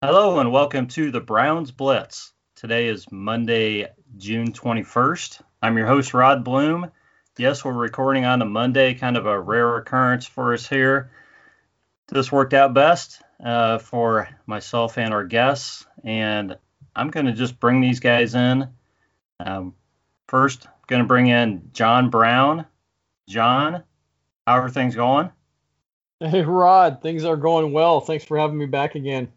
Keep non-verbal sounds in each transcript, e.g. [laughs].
Hello and welcome to the Browns Blitz. Today is Monday, June 21st. I'm your host, Rod Bloom. Yes, we're recording on a Monday, kind of a rare occurrence for us here. This worked out best uh, for myself and our guests, and I'm going to just bring these guys in. Um, first, going to bring in John Brown. John, how are things going? Hey, Rod, things are going well. Thanks for having me back again.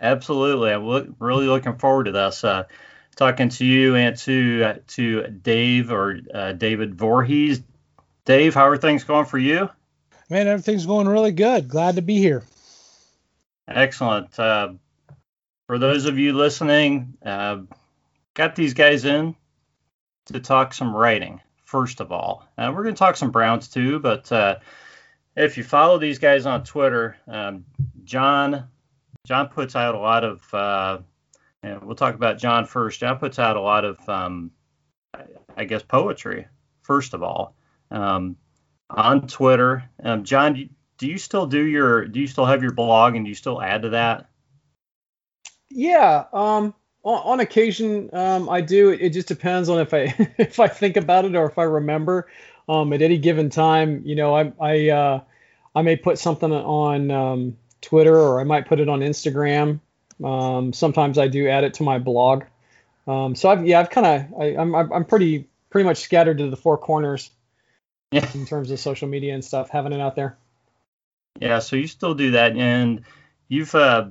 Absolutely. I'm look, really looking forward to this. Uh, talking to you and to uh, to Dave or uh, David Voorhees. Dave, how are things going for you? Man, everything's going really good. Glad to be here. Excellent. Uh, for those of you listening, uh, got these guys in to talk some writing. First of all, uh, we're going to talk some Browns too, but if you follow these guys on Twitter, um, John John puts out a lot of, uh, and we'll talk about John first. John puts out a lot of, um, I guess, poetry, first of all, um, on Twitter. Um, John, do you still do your, do you still have your blog and do you still add to that? Yeah. Um, on, on occasion, um, I do. It, it just depends on if I, [laughs] if I think about it or if I remember. Um, at any given time, you know, I, I, uh, I may put something on, um, Twitter or I might put it on Instagram. Um, sometimes I do add it to my blog. Um, so I've yeah I've kind of I'm I'm pretty pretty much scattered to the four corners yeah. in terms of social media and stuff, having it out there. Yeah, so you still do that, and you've uh,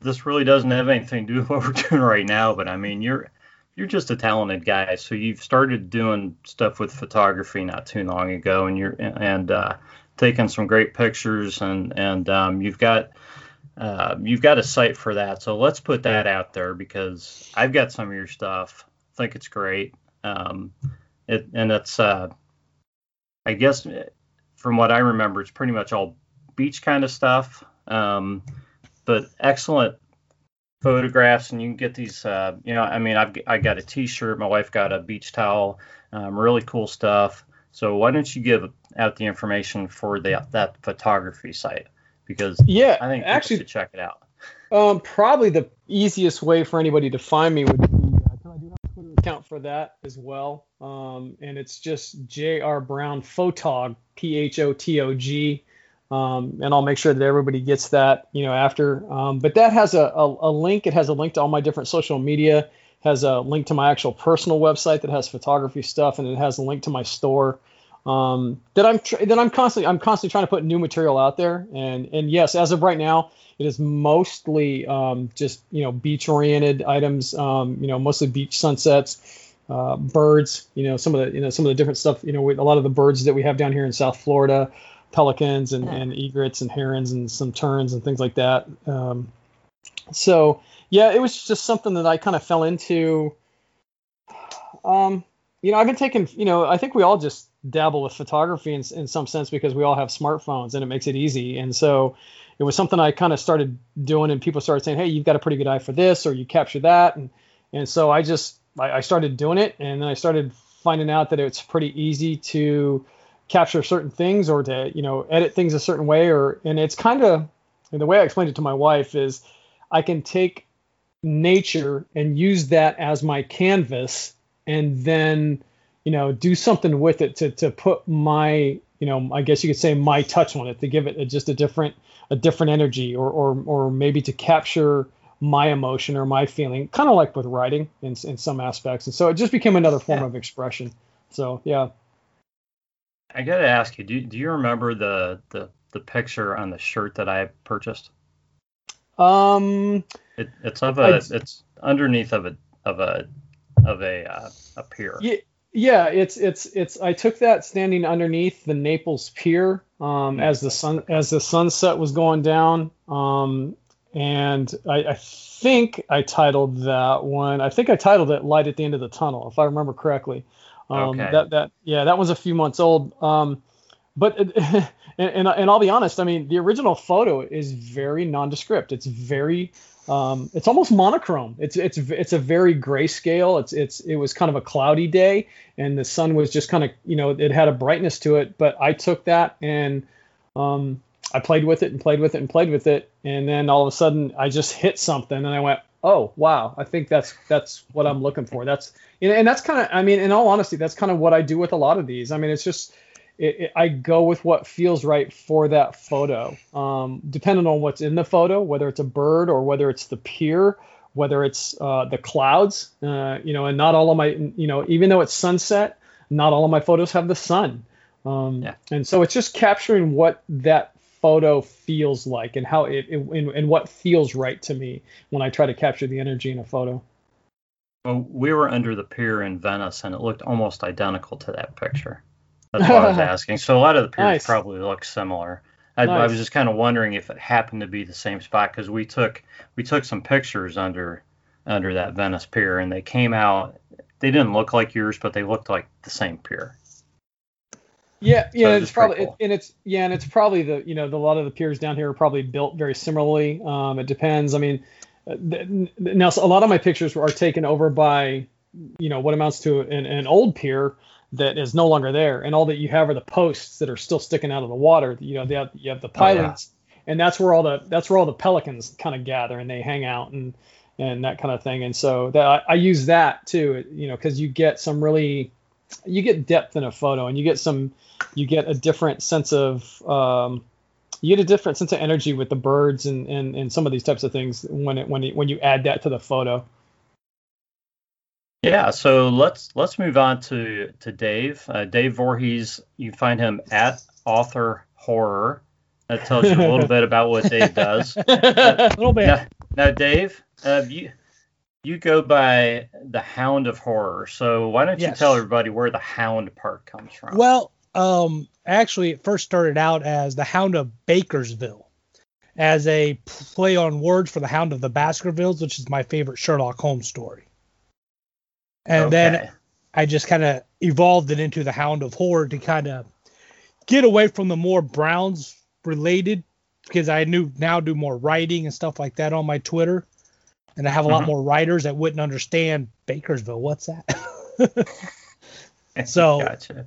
this really doesn't have anything to do with what we're [laughs] doing right now, but I mean you're you're just a talented guy. So you've started doing stuff with photography not too long ago, and you're and uh, taken some great pictures, and and um, you've got uh, you've got a site for that. So let's put that out there because I've got some of your stuff. I think it's great. Um, it and it's uh, I guess from what I remember, it's pretty much all beach kind of stuff. Um, but excellent photographs and you can get these uh, you know i mean i've i got a t-shirt my wife got a beach towel um, really cool stuff so why don't you give out the information for the, that photography site? Because yeah, I think actually should check it out. Um, probably the easiest way for anybody to find me would be uh, I do have a Twitter account for that as well. Um, and it's just J.R. Brown Photog, P H O T O G. Um, and I'll make sure that everybody gets that, you know, after. Um, but that has a, a, a, link. It has a link to all my different social media has a link to my actual personal website that has photography stuff, and it has a link to my store. Um, that I'm tr- that I'm constantly I'm constantly trying to put new material out there, and and yes, as of right now, it is mostly um, just you know beach oriented items, um, you know mostly beach sunsets, uh, birds, you know some of the you know some of the different stuff, you know with a lot of the birds that we have down here in South Florida, pelicans and, and egrets and herons and some terns and things like that. Um, so yeah, it was just something that I kind of fell into. Um, you know, I've been taking, you know, I think we all just dabble with photography in, in some sense because we all have smartphones and it makes it easy. And so it was something I kind of started doing, and people started saying, "Hey, you've got a pretty good eye for this, or you capture that," and and so I just I, I started doing it, and then I started finding out that it's pretty easy to capture certain things or to you know edit things a certain way, or and it's kind of the way I explained it to my wife is I can take nature and use that as my canvas and then you know do something with it to to put my you know i guess you could say my touch on it to give it a, just a different a different energy or or or maybe to capture my emotion or my feeling kind of like with writing in, in some aspects and so it just became another form yeah. of expression so yeah i gotta ask you do, do you remember the the the picture on the shirt that i purchased um it, it's of a it's underneath of a of a of a uh, a pier. Yeah, yeah. It's it's it's. I took that standing underneath the Naples Pier um, mm. as the sun as the sunset was going down. Um, and I, I think I titled that one. I think I titled it "Light at the End of the Tunnel," if I remember correctly. Um, okay. That that yeah, that was a few months old. Um, but [laughs] and, and, and I'll be honest. I mean, the original photo is very nondescript. It's very um, it's almost monochrome. It's it's it's a very grayscale. It's it's it was kind of a cloudy day, and the sun was just kind of you know it had a brightness to it. But I took that and um, I played with it and played with it and played with it, and then all of a sudden I just hit something, and I went, oh wow, I think that's that's what I'm looking for. That's you know, and that's kind of I mean, in all honesty, that's kind of what I do with a lot of these. I mean, it's just it, it, I go with what feels right for that photo, um, depending on what's in the photo, whether it's a bird or whether it's the pier, whether it's uh, the clouds, uh, you know, and not all of my, you know, even though it's sunset, not all of my photos have the sun. Um, yeah. And so it's just capturing what that photo feels like and how it, it and, and what feels right to me when I try to capture the energy in a photo. Well, we were under the pier in Venice, and it looked almost identical to that picture. That's what I was [laughs] asking. So a lot of the piers nice. probably look similar. I, nice. I, was just kind of wondering if it happened to be the same spot because we took we took some pictures under under that Venice pier and they came out. They didn't look like yours, but they looked like the same pier. Yeah, yeah, so it's probably cool. it, and it's yeah, and it's probably the you know the, a lot of the piers down here are probably built very similarly. Um, it depends. I mean, uh, now a lot of my pictures are taken over by you know what amounts to an, an old pier that is no longer there, and all that you have are the posts that are still sticking out of the water. You know, have, you have the pilings, oh, yeah. and that's where all the that's where all the pelicans kind of gather and they hang out and and that kind of thing. And so that I, I use that too, you know, because you get some really you get depth in a photo, and you get some you get a different sense of um, you get a different sense of energy with the birds and, and, and some of these types of things when it when it, when you add that to the photo. Yeah, so let's let's move on to to Dave. Uh, Dave Voorhees, you find him at Author Horror. That tells you a little bit about what Dave [laughs] does. [laughs] A little bit. Now, now Dave, uh, you you go by the Hound of Horror. So why don't you yes. tell everybody where the Hound part comes from? Well, um, actually, it first started out as the Hound of Bakersville, as a play on words for the Hound of the Baskervilles, which is my favorite Sherlock Holmes story. And okay. then I just kind of evolved it into the Hound of Horror to kind of get away from the more Browns related because I knew now do more writing and stuff like that on my Twitter. And I have a mm-hmm. lot more writers that wouldn't understand Bakersville. What's that? [laughs] so, gotcha.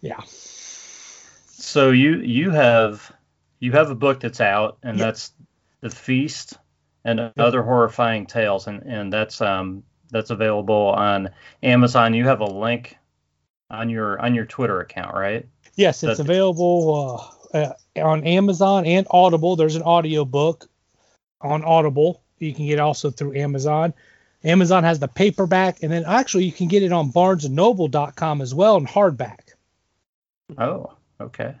yeah. So you you have you have a book that's out, and yep. that's the Feast and other horrifying tales, and and that's um that's available on Amazon. You have a link on your on your Twitter account, right? Yes, it's available uh, uh, on Amazon and Audible. There's an audio book on Audible. You can get also through Amazon. Amazon has the paperback, and then actually you can get it on BarnesandNoble.com as well in hardback. Oh, okay.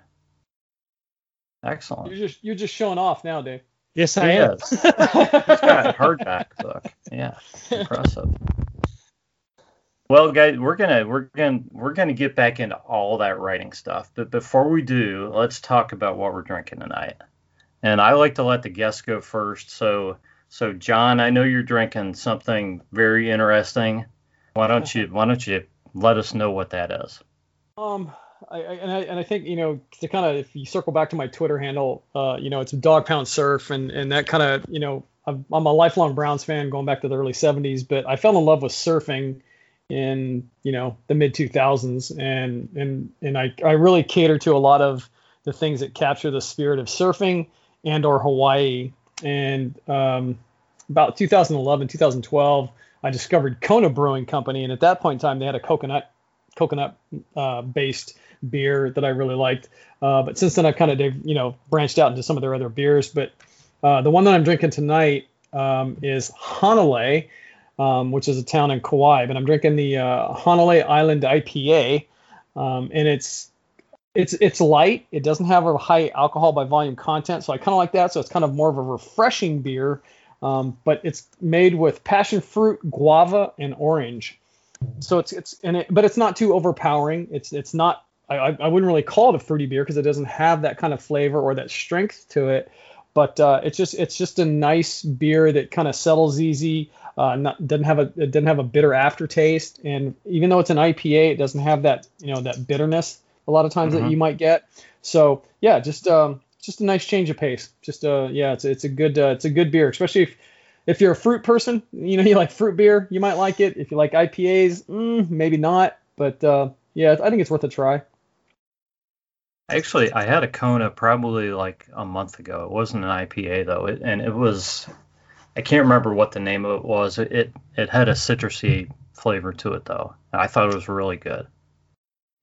Excellent. You're just you're just showing off now, Dave. Yes, I am. He's got a hardback book. Yeah, impressive. Well, guys, we're gonna we're gonna we're gonna get back into all that writing stuff, but before we do, let's talk about what we're drinking tonight. And I like to let the guests go first. So, so John, I know you're drinking something very interesting. Why don't you Why don't you let us know what that is? Um, I, and I and I think you know to kind of if you circle back to my Twitter handle, uh, you know it's Dog Pound Surf, and and that kind of you know I'm, I'm a lifelong Browns fan going back to the early 70s, but I fell in love with surfing in you know the mid 2000s, and and and I I really cater to a lot of the things that capture the spirit of surfing and or Hawaii. And um, about 2011, 2012, I discovered Kona Brewing Company, and at that point in time, they had a coconut coconut uh, based beer that I really liked. Uh, but since then, I've kind of you know branched out into some of their other beers. But uh, the one that I'm drinking tonight um, is Hanalei, um, which is a town in Kauai. But I'm drinking the uh, Island IPA, um, and it's it's it's light. It doesn't have a high alcohol by volume content, so I kind of like that. So it's kind of more of a refreshing beer. Um, but it's made with passion fruit, guava, and orange. So it's it's and it, but it's not too overpowering. It's it's not I, I wouldn't really call it a fruity beer because it doesn't have that kind of flavor or that strength to it. But uh, it's just it's just a nice beer that kind of settles easy. Uh, not, doesn't have a it doesn't have a bitter aftertaste, and even though it's an IPA, it doesn't have that you know that bitterness a lot of times mm-hmm. that you might get. So yeah, just um, just a nice change of pace. Just uh, yeah, it's it's a good uh, it's a good beer, especially if if you're a fruit person, [laughs] you know you like fruit beer, you might like it. If you like IPAs, mm, maybe not, but uh, yeah, I think it's worth a try. Actually, I had a Kona probably like a month ago. It wasn't an IPA though, it, and it was. I can't remember what the name of it was. It, it it had a citrusy flavor to it though. I thought it was really good.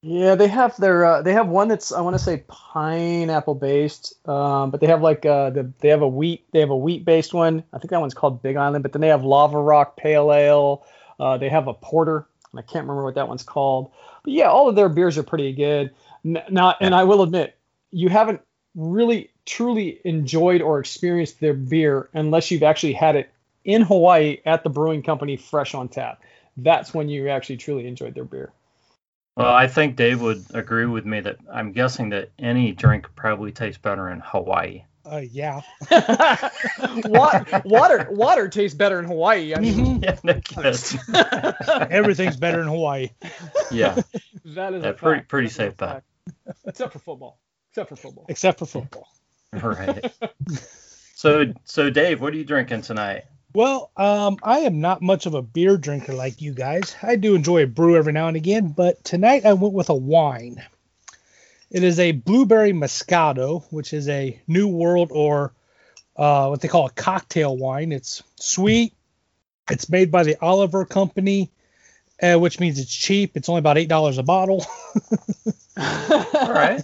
Yeah, they have their uh, they have one that's I want to say pineapple based, um, but they have like uh, the they have a wheat they have a wheat based one. I think that one's called Big Island, but then they have Lava Rock Pale Ale. Uh, they have a porter, and I can't remember what that one's called. But yeah, all of their beers are pretty good. N- Not, and I will admit, you haven't really truly enjoyed or experienced their beer unless you've actually had it in Hawaii at the brewing company fresh on tap. That's when you actually truly enjoyed their beer. Well, I think Dave would agree with me that I'm guessing that any drink probably tastes better in Hawaii. Uh, yeah. [laughs] [laughs] water, water, water tastes better in Hawaii. I mean, [laughs] Yeah, no. Everything's better in Hawaii. yeah. that is Yeah, a pretty- fact. pretty That is safe bet. Fact. Except for football. Except for football. Except for football. [laughs] Right. [laughs] So, so Dave, what are you drinking tonight? Well, um, I am not much of a beer drinker like you guys. I do enjoy a brew every now and again, but tonight I went with a wine. It is a blueberry moscato, which is a New World or uh, what they call a cocktail wine. It's sweet. It's made by the Oliver Company, uh, which means it's cheap. It's only about eight dollars a bottle. [laughs] All right.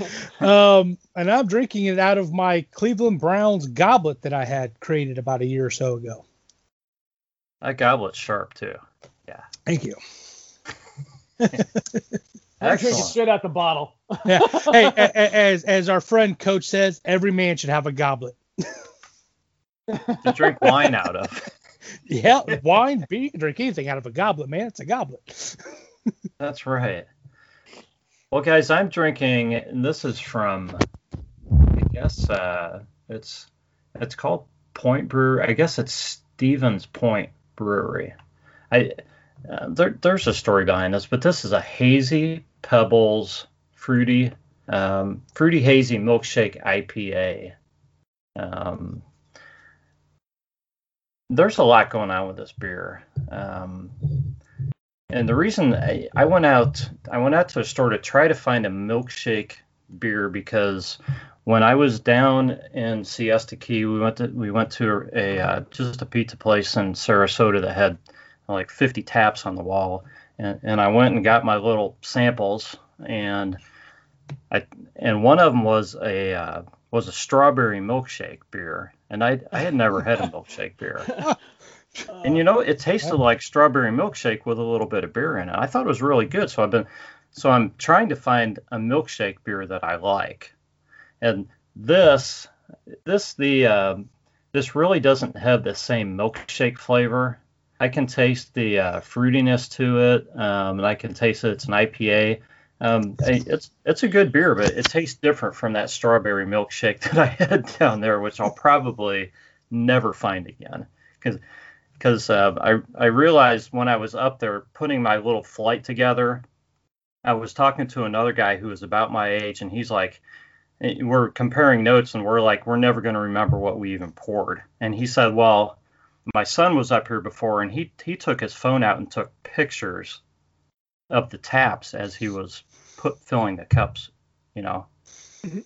[laughs] um, and I'm drinking it out of my Cleveland Browns goblet that I had created about a year or so ago. That goblet's sharp too. Yeah. Thank you. [laughs] I'm drinking straight out the bottle. Yeah. [laughs] Hey, a- a- as as our friend Coach says, every man should have a goblet. To drink wine out of. Yeah, wine, beer, you can drink anything out of a goblet, man. It's a goblet. That's right. Well, guys, I'm drinking, and this is from, I guess uh, it's it's called Point Brewery. I guess it's Stevens Point Brewery. I uh, there, there's a story behind this, but this is a hazy pebbles fruity um, fruity hazy milkshake IPA. Um, there's a lot going on with this beer. Um, and the reason I, I went out, I went out to a store to try to find a milkshake beer because when I was down in Siesta Key, we went to we went to a uh, just a pizza place in Sarasota that had like 50 taps on the wall, and, and I went and got my little samples, and I and one of them was a uh, was a strawberry milkshake beer, and I I had never had a milkshake beer. [laughs] And you know, it tasted like strawberry milkshake with a little bit of beer in it. I thought it was really good. So I've been, so I'm trying to find a milkshake beer that I like. And this, this the, um, this really doesn't have the same milkshake flavor. I can taste the uh, fruitiness to it, um, and I can taste that it's an IPA. Um, it's it's a good beer, but it tastes different from that strawberry milkshake [laughs] that I had down there, which I'll probably never find again. Because because uh, I I realized when I was up there putting my little flight together, I was talking to another guy who was about my age, and he's like, eh, we're comparing notes, and we're like, we're never going to remember what we even poured. And he said, well, my son was up here before, and he he took his phone out and took pictures of the taps as he was put filling the cups, you know. Mhm.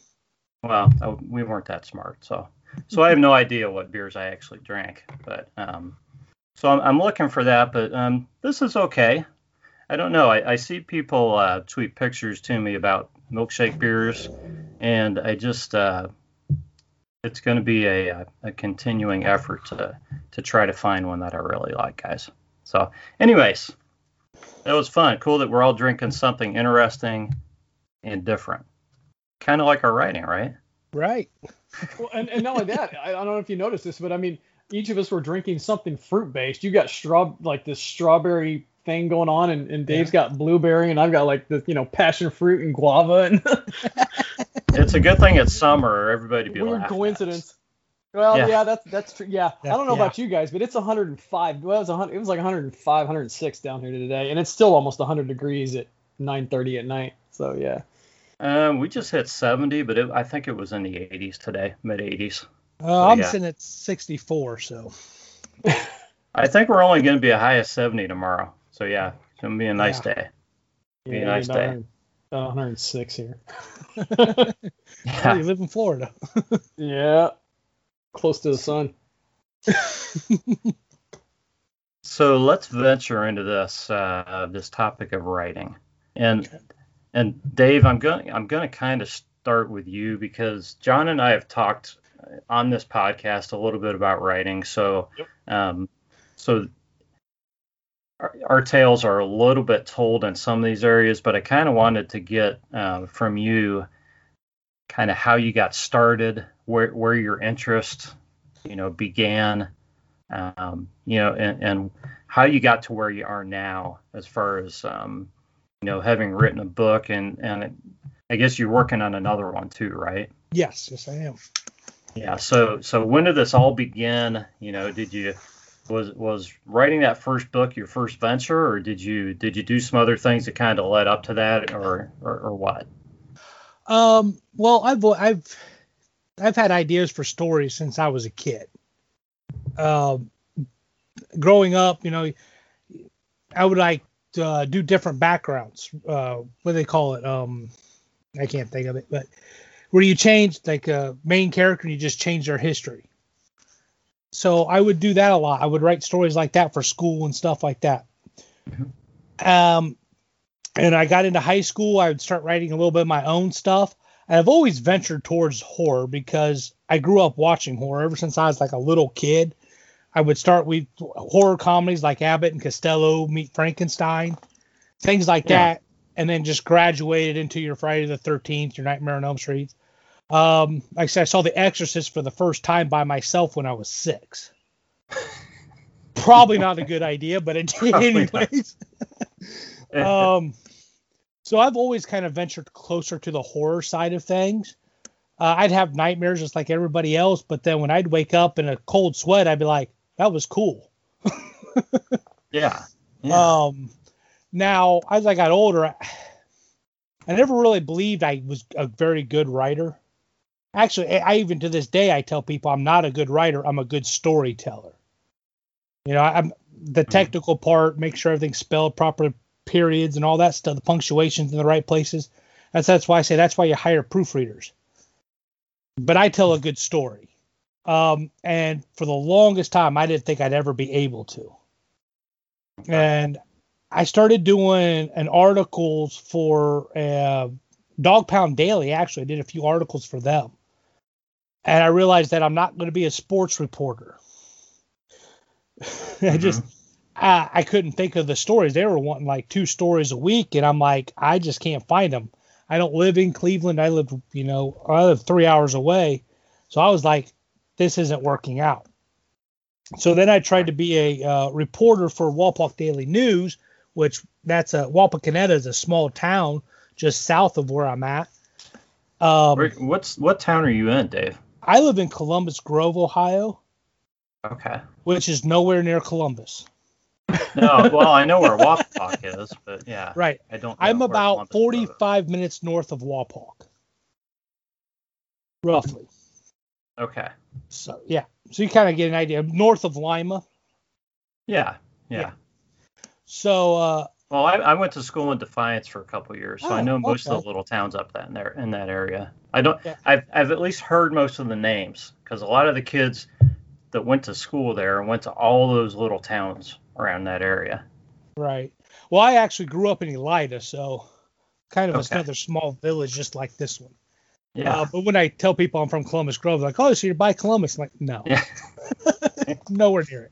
Well, I, we weren't that smart, so so I have no idea what beers I actually drank, but um, so I'm, I'm looking for that, but um, this is okay. I don't know. I, I see people uh, tweet pictures to me about milkshake beers, and I just uh, it's going to be a, a continuing effort to to try to find one that I really like, guys. So, anyways, that was fun. Cool that we're all drinking something interesting and different, kind of like our writing, right? Right. Well, and, and not only that, I, I don't know if you noticed this, but I mean, each of us were drinking something fruit based. You got straw like this strawberry thing going on, and, and Dave's got blueberry, and I've got like the you know passion fruit and guava, and [laughs] It's a good thing it's summer, everybody be weird laughing at coincidence. Well, Yeah. yeah, that's that's true. Yeah. Yeah, I don't know yeah. about you guys, but it's 105. Well, it was 100. It was like 105, 106 down here today, and it's still almost 100 degrees at 9:30 at night. So yeah. Um, we just hit 70, but it, I think it was in the 80s today, mid 80s. Uh, I'm yeah. sitting at 64, so [laughs] I think we're only going to be a high of 70 tomorrow. So yeah, it's going to be a nice Yeah. day. Be a nice day. right. Uh, 106 here. [laughs] [laughs] Oh, you live in Florida. yeah, close to the sun. So let's venture into this uh, this topic of writing, and and Dave, I'm going I'm going to kind of start with you because John and I have talked on this podcast a little bit about writing. So Yep. um, so our, our tales are a little bit told in some of these areas, but I kind of wanted to get uh, from you kind of how you got started, where where your interest you know began um, you know, and, and how you got to where you are now, as far as um, you know, having written a book, and and I guess you're working on another one too, right? Yes, yes, I am. Yeah. So so when did this all begin? You know, did you was was writing that first book your first venture, or did you did you do some other things that kind of led up to that, or or, or what? Um, well, I've I've I've had ideas for stories since I was a kid. Um, growing up, you know, I would like to uh, do different backgrounds. Uh, what do they call it? Um, I can't think of it, but where you change like a main character and you just change their history. So I would do that a lot. I would write stories like that for school and stuff like that. Um, and I got into high school. I would start writing a little bit of my own stuff. And I've always ventured towards horror because I grew up watching horror ever since I was like a little kid. I would start with horror comedies like Abbott and Costello Meet Frankenstein, things like Yeah. that, and then just graduated into your Friday the 13th, your Nightmare on Elm Street. Um, like I said, I saw The Exorcist for the first time by myself when I was six. [laughs] Probably not a good idea, but it did anyways. [laughs] um, so I've always kind of ventured closer to the horror side of things. Uh, I'd have nightmares just like everybody else, but then when I'd wake up in a cold sweat, I'd be like, "That was cool." [laughs] yeah. Yeah. Um, now as I got older, I, I never really believed I was a very good writer. Actually, I even to this day I tell people I'm not a good writer. I'm a good storyteller. You know, I'm the technical part, make sure everything's spelled proper, periods and all that stuff, the punctuations in the right places. That's that's why I say that's why you hire proofreaders. But I tell a good story. Um, and for the longest time, I didn't think I'd ever be able to. And I started doing an articles for uh, Dog Pound Daily. Actually, I did a few articles for them, and I realized that I'm not going to be a sports reporter. [laughs] I just I, I couldn't think of the stories. They were wanting like two stories a week, and I'm like, I just can't find them. I don't live in Cleveland. I live, you know, I live three hours away. So I was like, this isn't working out. So then I tried to be a uh, reporter for Wapak Daily News, which that's a Wapakoneta is a small town just south of where I'm at. Um, Where- what's what town are you in, Dave? I live in Columbus Grove, Ohio, Okay. which is nowhere near Columbus. No, well, I know where Wapak is, but yeah, [laughs] Right. I don't. know I'm about Columbus 45 minutes north of Wapak, roughly. Okay. So yeah, so you kind of get an idea. North of Lima. Yeah. Yeah. Yeah. So uh, Well, I, I went to school in Defiance for a couple years, so I Oh, know most of the little towns up that in there in that area. I don't. Yeah. I've I've at least heard most of the names because a lot of the kids that went to school there went to all those little towns around that area. right. Well, I actually grew up in Elida, so kind of Okay. another small village just like this one. Yeah. Uh, but when I tell people I'm from Columbus Grove, they're like, "Oh, so you're by Columbus?" I'm like, no, Yeah. [laughs] nowhere near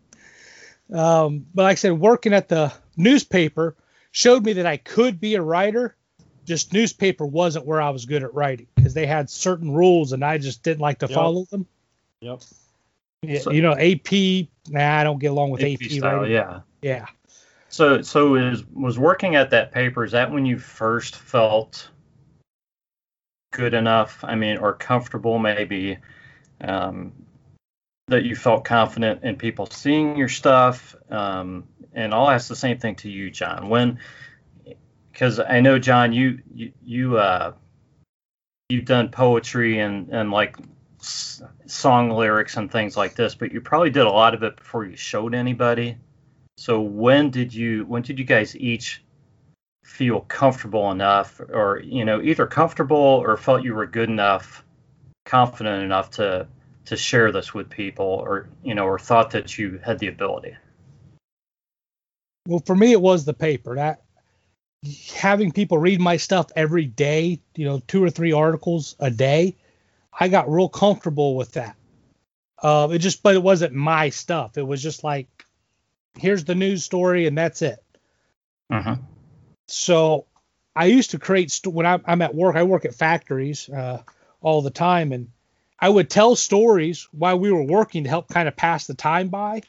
it. Um, but like I said, working at the newspaper showed me that I could be a writer. Just newspaper wasn't where I was good at writing because they had certain rules and I just didn't like to Yep. follow them. Yep. Yeah, So- you know, AP. Nah, I don't get along with AP, AP style, writing. yeah. Yeah. So so is was working at that paper? Is that when you first felt good enough? I mean, or comfortable maybe um, that you felt confident in people seeing your stuff? Um, and I'll ask the same thing to you, John. When because I know John, you you you uh you've done poetry and and like s- song lyrics and things like this, but you probably did a lot of it before you showed anybody. So when did you when did you guys each feel comfortable enough, or you know, either comfortable or felt you were good enough, confident enough to to share this with people, or you know, or thought that you had the ability? Well, for me, it was the paper. That having people read my stuff every day, you know, two or three articles a day, I got real comfortable with that. Uh, it just, but it wasn't my stuff. It was just like, here's the news story, and that's it. Mm-hmm. So I used to create st- when I'm, I'm, at work. I work at factories uh, all the time, and I would tell stories while we were working to help kind of pass the time by,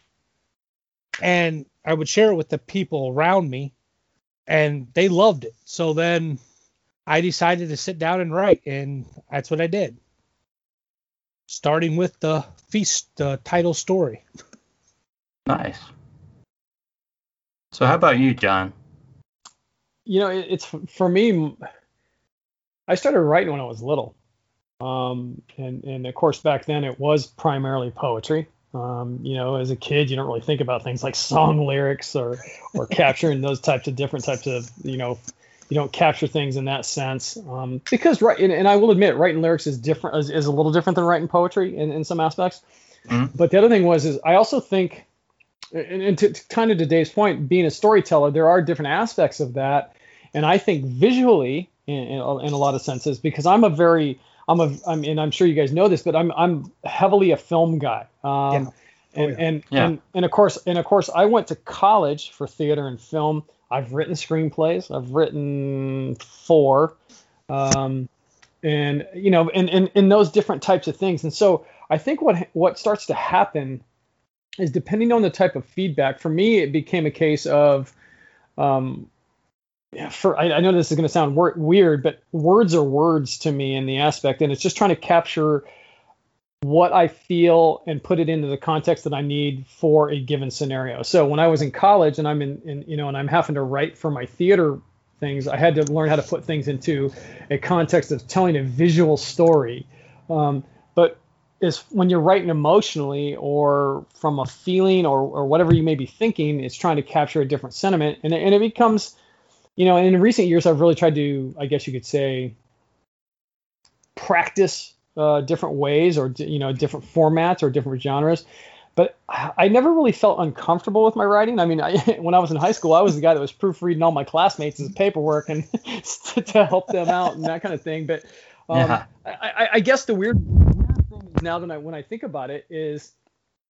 and I would share it with the people around me, and they loved it. So then I decided to sit down and write, and that's what I did. Starting with the feast uh, title story. Nice. So how about you, John? You know, it's for me. I started writing when I was little, um, and and of course back then it was primarily poetry. Um, you know, as a kid, you don't really think about things like song [laughs] lyrics or or capturing those types of different types of you know you don't capture things in that sense um, because right and, and, I will admit writing lyrics is different is, is a little different than writing poetry in, in some aspects. Mm-hmm. But the other thing was is I also think and, and to, to kind of to Dave's point, being a storyteller, there are different aspects of that, and I think visually in, in, in a lot of senses because I'm a very I'm a, I'm, and I'm sure you guys know this, but I'm, I'm heavily a film guy. Um, yeah. And, oh, yeah. and, yeah. and, and of course, and of course, I went to college for theater and film. I've written screenplays. I've written four, um, and you know, in, in, in those different types of things. And so I think what, what starts to happen is depending on the type of feedback. For me, it became a case of, um, for I, I, know this is going to sound wor- weird, but words are words to me in the aspect, and it's just trying to capture what I feel and put it into the context that I need for a given scenario. So when I was in college and I'm in, in you know, and I'm having to write for my theater things, I had to learn how to put things into a context of telling a visual story. Um, but is when you're writing emotionally or from a feeling or, or whatever you may be thinking, it's trying to capture a different sentiment, and, and it becomes you know, in recent years, I've really tried to, I guess you could say, practice uh, different ways or you know different formats or different genres. But I never really felt uncomfortable with my writing. I mean, I, [laughs] when I was in high school, I was the guy that was proofreading all my classmates' paperwork and [laughs] to help them out and that kind of thing. But um, yeah. I, I, guess the weird, weird thing now that I, when I think about it is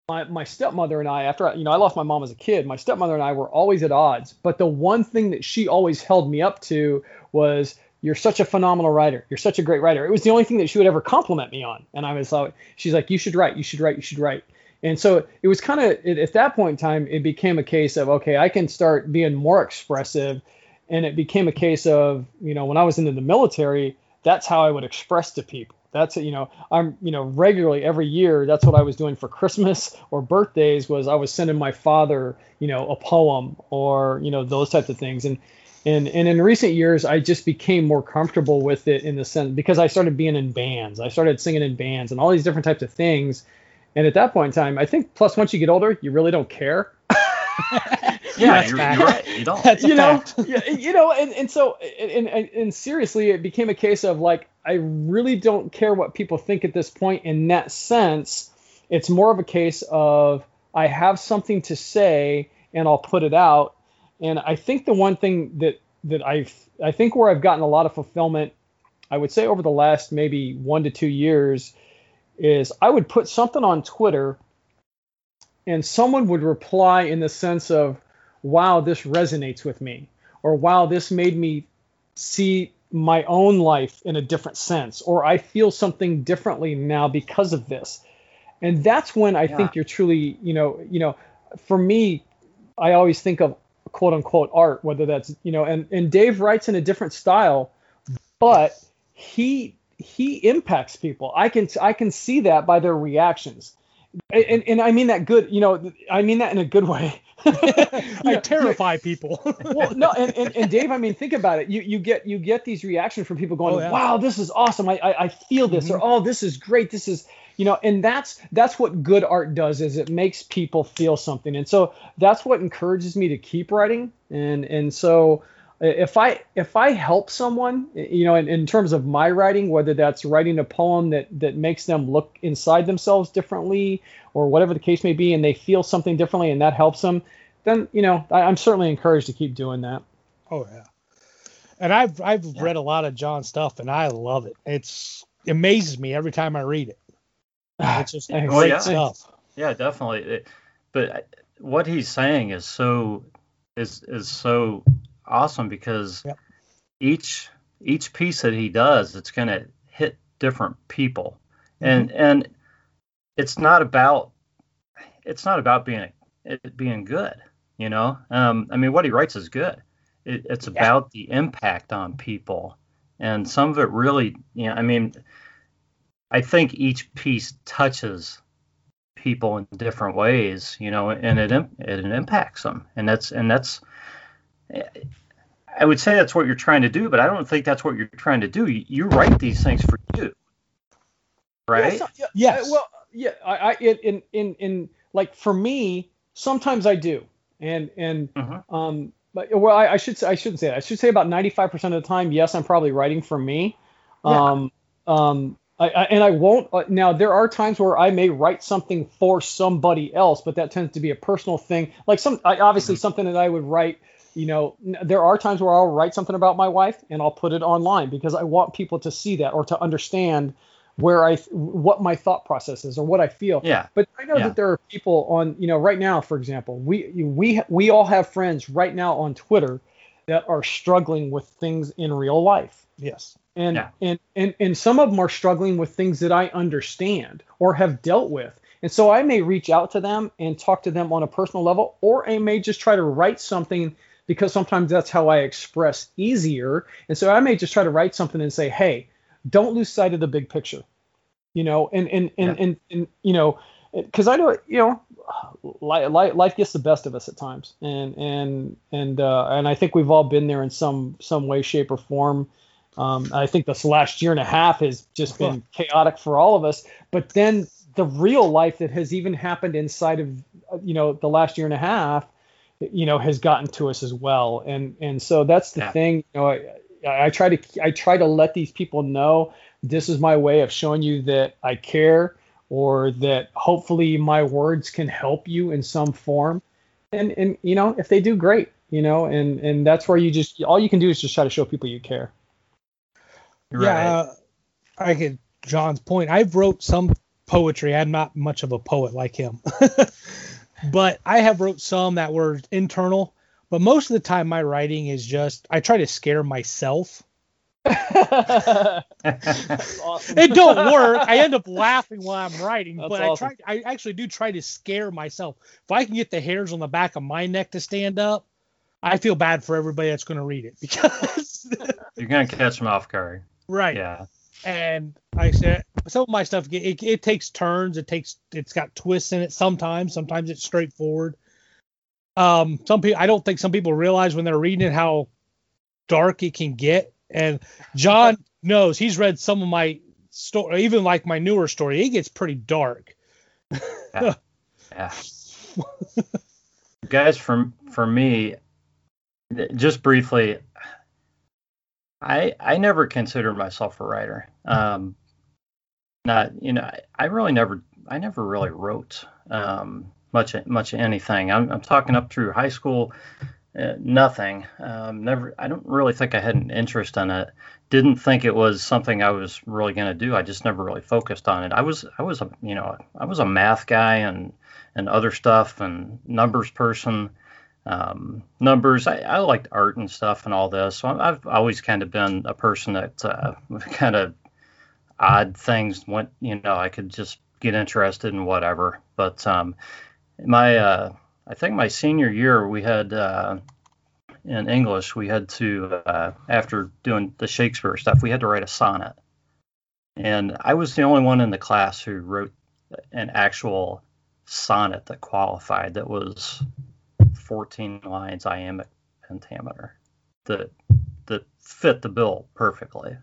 my, my stepmother and I, after you know, I lost my mom as a kid, my stepmother and I were always at odds. But the one thing that she always held me up to was, "You're such a phenomenal writer. You're such a great writer." It was the only thing that she would ever compliment me on. And I was like, she's like, "You should write. You should write. You should write." And so it was kind of at that point in time, it became a case of, okay, I can start being more expressive. And it became a case of, you know, when I was into the military, that's how I would express to people that's you know i'm you know regularly every year that's what i was doing for christmas or birthdays was i was sending my father you know a poem or you know those types of things. And and and in recent years i just became more comfortable with it in the sense because i started being in bands. I started singing in bands and all these different types of things. And at that point in time i think plus once you get older you really don't care. [laughs] Yeah, you're, you're, right. You don't. [laughs] That's you know, yeah, you know, and, and so and, and and seriously, it became a case of like I really don't care what people think at this point. In that sense, it's more of a case of I have something to say and I'll put it out. And I think the one thing that that I've I think where I've gotten a lot of fulfillment, I would say over the last maybe one to two years, is I would put something on Twitter and someone would reply in the sense of, wow, this resonates with me, or wow, this made me see my own life in a different sense, or I feel something differently now because of this. And that's when I yeah. think you're truly, you know, you know, for me, I always think of quote unquote art, whether that's, you know, and, and Dave writes in a different style, but he he impacts people. I can I can see that by their reactions and, and I mean that good, you know, I mean that in a good way. [laughs] I terrify people. well, [laughs] no, and, and, and, Dave, I mean, think about it. You you get you get these reactions from people going, oh, yeah. "Wow, this is awesome! I I, I feel this," mm-hmm. or "Oh, this is great! This is," you know, and that's that's what good art does is it makes people feel something, and so that's what encourages me to keep writing, and and so if I if I help someone, you know, in, in terms of my writing, whether that's writing a poem that that makes them look inside themselves differently, or whatever the case may be, and they feel something differently, and that helps them, then you know, I, I'm certainly encouraged to keep doing that. Oh yeah. And I've I've yeah. read a lot of John stuff, and I love it. It's it amazes me every time I read it. [sighs] It's just great well, yeah. stuff. Yeah, definitely. It, but uh, what he's saying is so is is so awesome because yep. each each piece that he does, it's going to hit different people, mm-hmm. and and it's not about it's not about being it being good. You know, um, I mean, what he writes is good. It, it's about the impact on people, and some of it really, you know, I mean, I think each piece touches people in different ways, you know, and it it impacts them, and that's and that's. I would say that's what you're trying to do, but I don't think that's what you're trying to do. You, you write these things for you, right? Yeah, yeah, yes. Well, yeah. I, I in in in like for me, sometimes I do, and and mm-hmm. um, but well, I, I, should say I shouldn't say that. I should say about 95% of the time, yes, I'm probably writing for me. Yeah. Um, um, I, I, and I won't. Uh, now, there are times where I may write something for somebody else, but that tends to be a personal thing. Like some, I, obviously, mm-hmm. something that I would write. You know, there are times where I'll write something about my wife and I'll put it online because I want people to see that or to understand where I what my thought process is or what I feel. Yeah. But I know yeah. that there are people on, you know, right now, for example, we we we all have friends right now on Twitter that are struggling with things in real life. Yes and yeah. and and and some of them are struggling with things that I understand or have dealt with. And so I may reach out to them and talk to them on a personal level, or I may just try to write something because sometimes that's how I express easier. And so I may just try to write something and say, hey, don't lose sight of the big picture. You know, and and and yeah. and, and, you know, because I know you know, life, life gets the best of us at times, and and and uh, and I think we've all been there in some some way, shape, or form. Um, I think this last year and a half has just been [laughs] chaotic for all of us. But then the real life that has even happened inside of you know the last year and a half, you know, has gotten to us as well. And and so that's the yeah. thing. You know, I, I try to I try to let these people know this is my way of showing you that I care or that hopefully my words can help you in some form. And and you know, if they do great, you know, and and that's where you just all you can do is just try to show people you care. Right. Yeah, uh, I get John's point. I've wrote some poetry. I'm not much of a poet like him, [laughs] but I have wrote some that were internal. But most of the time, my writing is just I try to scare myself. [laughs] awesome. it don't work. I end up laughing while I'm writing, That's but awesome. I try. I actually do try to scare myself. If I can get the hairs on the back of my neck to stand up, I feel bad for everybody that's going to read it [laughs] because you're going to catch them off guard. Right. Yeah. And I said some of my stuff it, it takes turns. It takes it's got twists in it sometimes. Sometimes it's straightforward. Um, some people I don't think some people realize when they're reading it how dark it can get. And John [laughs] knows he's read some of my story, even like my newer story. It gets pretty dark. yeah. yeah. [laughs] Guys, for for me, just briefly, I I never considered myself a writer. Um, not you know I, I really never I never really wrote um, much much anything. I'm, I'm talking up through high school, uh, nothing. Um, never. I don't really think I had an interest in it. Didn't think it was something I was really going to do. I just never really focused on it. I was I was a you know I was a math guy and and other stuff and numbers person um, numbers. I, I, liked art and stuff and all this. So I've always kind of been a person that uh, [laughs] kind of odd things went, you know, I could just get interested in whatever. But um, my, uh, I think my senior year, we had uh, in English, we had to, uh, after doing the Shakespeare stuff, we had to write a sonnet. And I was the only one in the class who wrote an actual sonnet that qualified that was 14 lines iambic pentameter that that fit the bill perfectly.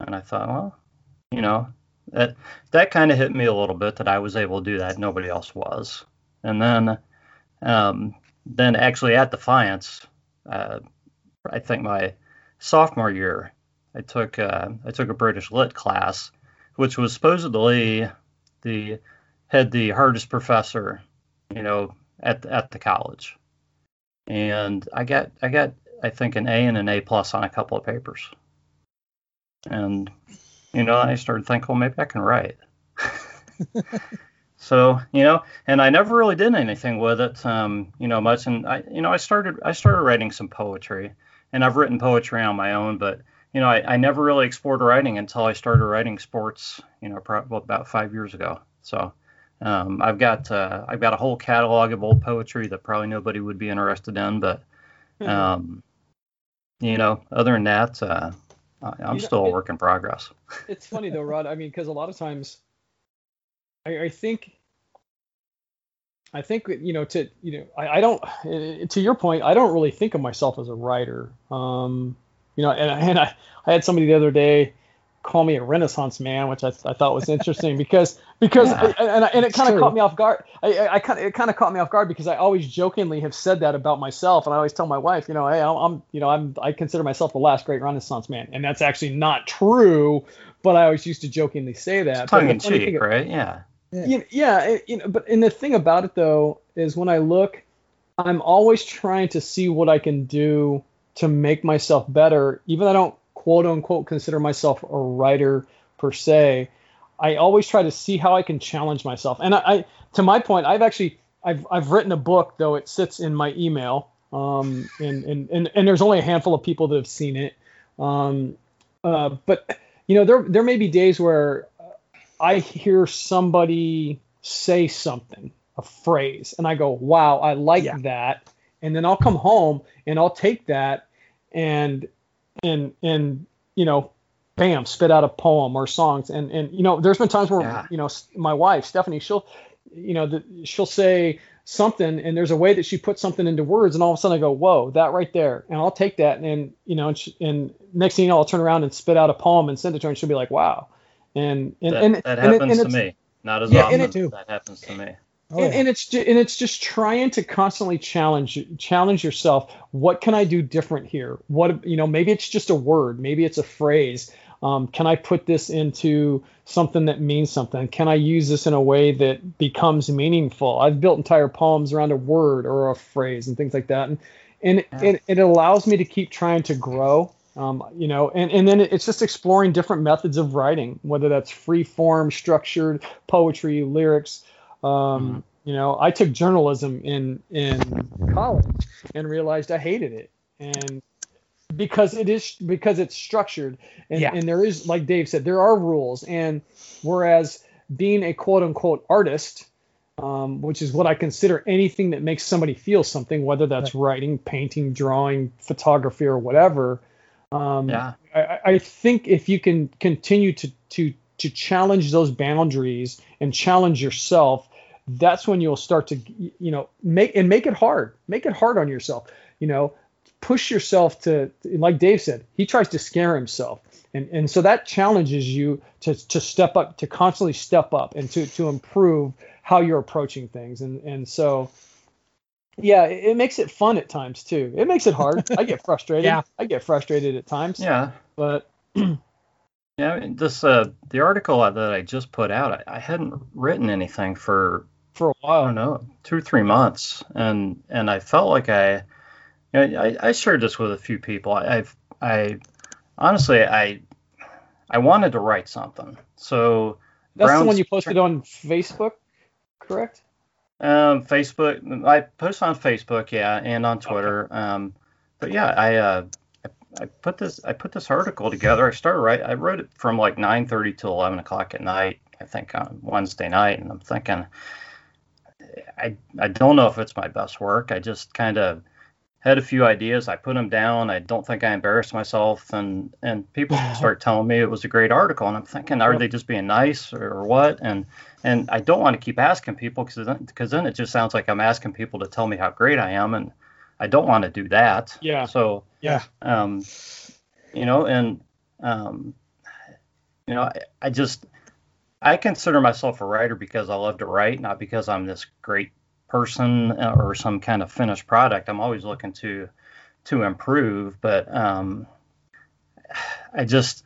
And I thought, well, you know, that that kind of hit me a little bit that I was able to do that. Nobody else was. And then, um, then actually at Defiance, uh, I think my sophomore year, I took uh, I took a British Lit class, which was supposedly the had the hardest professor, you know, at at the college, and I got I got I think an A and an A plus on a couple of papers, and you know I started thinking, well, maybe I can write. [laughs] so you know, and I never really did anything with it, um, you know, much. And I, you know, I started I started writing some poetry, and I've written poetry on my own, but you know, I, I never really explored writing until I started writing sports, you know, probably about five years ago. So um, I've got uh, I've got a whole catalog of old poetry that probably nobody would be interested in, but hmm. um, you know, other than that, uh, I'm you still know, it, a work in progress. [laughs] it's funny though, Rod. I mean, because a lot of times, I, I, think, I think you know, to you know, I, I, don't. Eh, to your point, I don't really think of myself as a writer. Um, you know, and, and I, I had somebody the other day call me a Renaissance man, which I, I thought was interesting because because yeah, and, and, it kind of caught me off guard. I, I kind of it kind of caught me off guard because I always jokingly have said that about myself, and I always tell my wife, you know, hey, I'm, I'm you know I'm I consider myself the last great Renaissance man, and that's actually not true, but I always used to jokingly say that. tongue in cheek, right? Yeah. Yeah. yeah, you know, but and the thing about it though is when I look, I'm always trying to see what I can do to make myself better, even though I don't quote unquote consider myself a writer per se. I always try to see how I can challenge myself. And I, I to my point, I've actually I've I've written a book though it sits in my email. Um, and, and, and, and there's only a handful of people that have seen it. Um, uh, but you know, there, there may be days where I hear somebody say something, a phrase, and I go, wow, I like yeah. that. And then I'll come home and I'll take that and and and you know bam spit out a poem or songs. And and you know there's been times where yeah. you know my wife stephanie she'll you know the, she'll say something and there's a way that she puts something into words and all of a sudden i go whoa that right there. And i'll take that and, and you know and, she, and, next thing you know i'll turn around and spit out a poem and send it to her and she'll be like wow. And and that, and, that happens to me. Not as yeah, often and it, that happens to me Oh, and, yeah. and, it's and it's just trying to constantly challenge challenge yourself. What can I do different here? What you know, maybe it's just a word, maybe it's a phrase. Um, can I put this into something that means something? Can I use this in a way that becomes meaningful? I've built entire poems around a word or a phrase and things like that, and and yeah. it, it allows me to keep trying to grow. Um, you know, and, and then it's just exploring different methods of writing, whether that's free form, structured poetry, lyrics, um, mm-hmm. You know, I took journalism in in college and realized I hated it, and because it is because it's structured and, yeah. and there is like Dave said there are rules and whereas being a quote unquote artist um, which is what I consider anything that makes somebody feel something, whether that's right. writing, painting, drawing, photography, or whatever. Um, yeah. I, I, think if you can continue to to to challenge those boundaries and challenge yourself, that's when you'll start to you know make and make it hard. Make it hard on yourself. You know push yourself to like dave said he tries to scare himself. And and so that challenges you to to step up to constantly step up and to to improve how you're approaching things. And and so yeah it, it makes it fun at times too. It makes it hard. I get [laughs] frustrated. Yeah. I get frustrated at times. Yeah. But yeah this uh the article that i just put out I, I hadn't written anything for for a while. I don't know, two or three months, and and I felt like I, you know, I, I shared this with a few people. I, I've I honestly I I wanted to write something. So that's Brown's, the one you posted on Facebook, correct? Um, Facebook. I post on Facebook, yeah, and on Twitter. Okay. Um, but yeah, I uh, I put this I put this article together. I started right. I wrote it from like 9:30 to 11 o'clock at night. I think on Wednesday night, and I'm thinking, I I don't know if it's my best work. I just kind of had a few ideas. I put them down. I don't think I embarrassed myself, and and people start telling me it was a great article, and I'm thinking, are they just being nice or what? And and I don't want to keep asking people because then, cause then it just sounds like I'm asking people to tell me how great I am, and I don't want to do that. Yeah. So yeah. Um, you know, and um, you know, I, I just I consider myself a writer because I love to write, not because I'm this great person or some kind of finished product. I'm always looking to to improve, but um, I just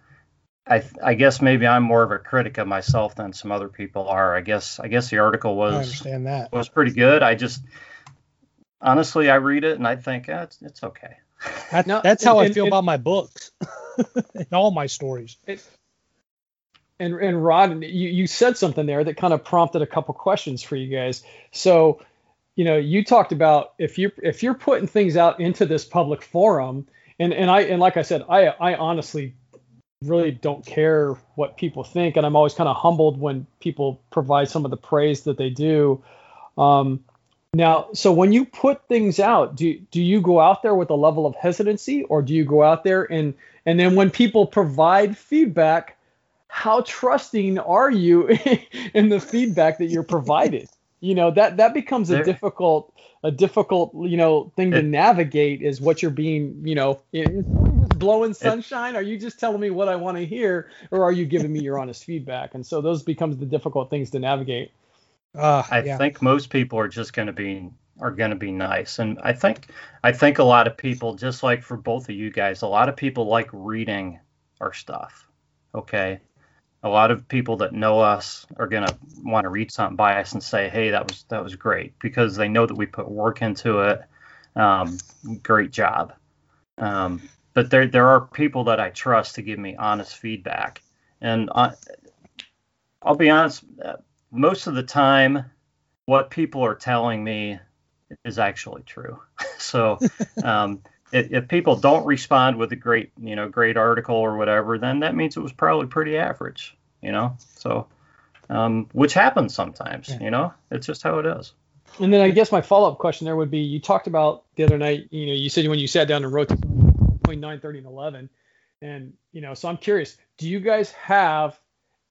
I I guess maybe I'm more of a critic of myself than some other people are. I guess I guess the article was I understand that. was pretty good. I just honestly I read it and I think eh, it's it's okay. That, No, that's how and- I feel and- about my books [laughs] and all my stories. And and Rod, you, you said something there that kind of prompted a couple questions for you guys. So, you know, you talked about if you if you're putting things out into this public forum, and and I and like I said, I I honestly really don't care what people think, and I'm always kind of humbled when people provide some of the praise that they do. Um, now, so when you put things out, do do you go out there with a level of hesitancy, or do you go out there and and then when people provide feedback, how trusting are you [laughs] in the feedback that you're provided? You know that that becomes a There- difficult a difficult you know thing to navigate is what you're being you know is somebody just blowing sunshine are you just telling me what i want to hear or are you giving me your honest feedback and so those becomes the difficult things to navigate Uh, I yeah. think most people are just going to be are going to be nice, and I think I think a lot of people, just like for both of you guys, a lot of people like reading our stuff. Okay, a lot of people that know us are going to want to read something by us and say, "Hey, that was that was great," because they know that we put work into it. Um, great job. Um, but there there are people that I trust to give me honest feedback, and I, I'll be honest. uh, Most of the time, what people are telling me is actually true. [laughs] so um, if, if people don't respond with a great, you know, great article or whatever, then that means it was probably pretty average, you know. So, um, which happens sometimes, Yeah. you know. It's just how it is. And then I guess my follow up question there would be you talked about the other night, you know, you said when you sat down and wrote between 9:30 and 11 and you know, so I'm curious, do you guys have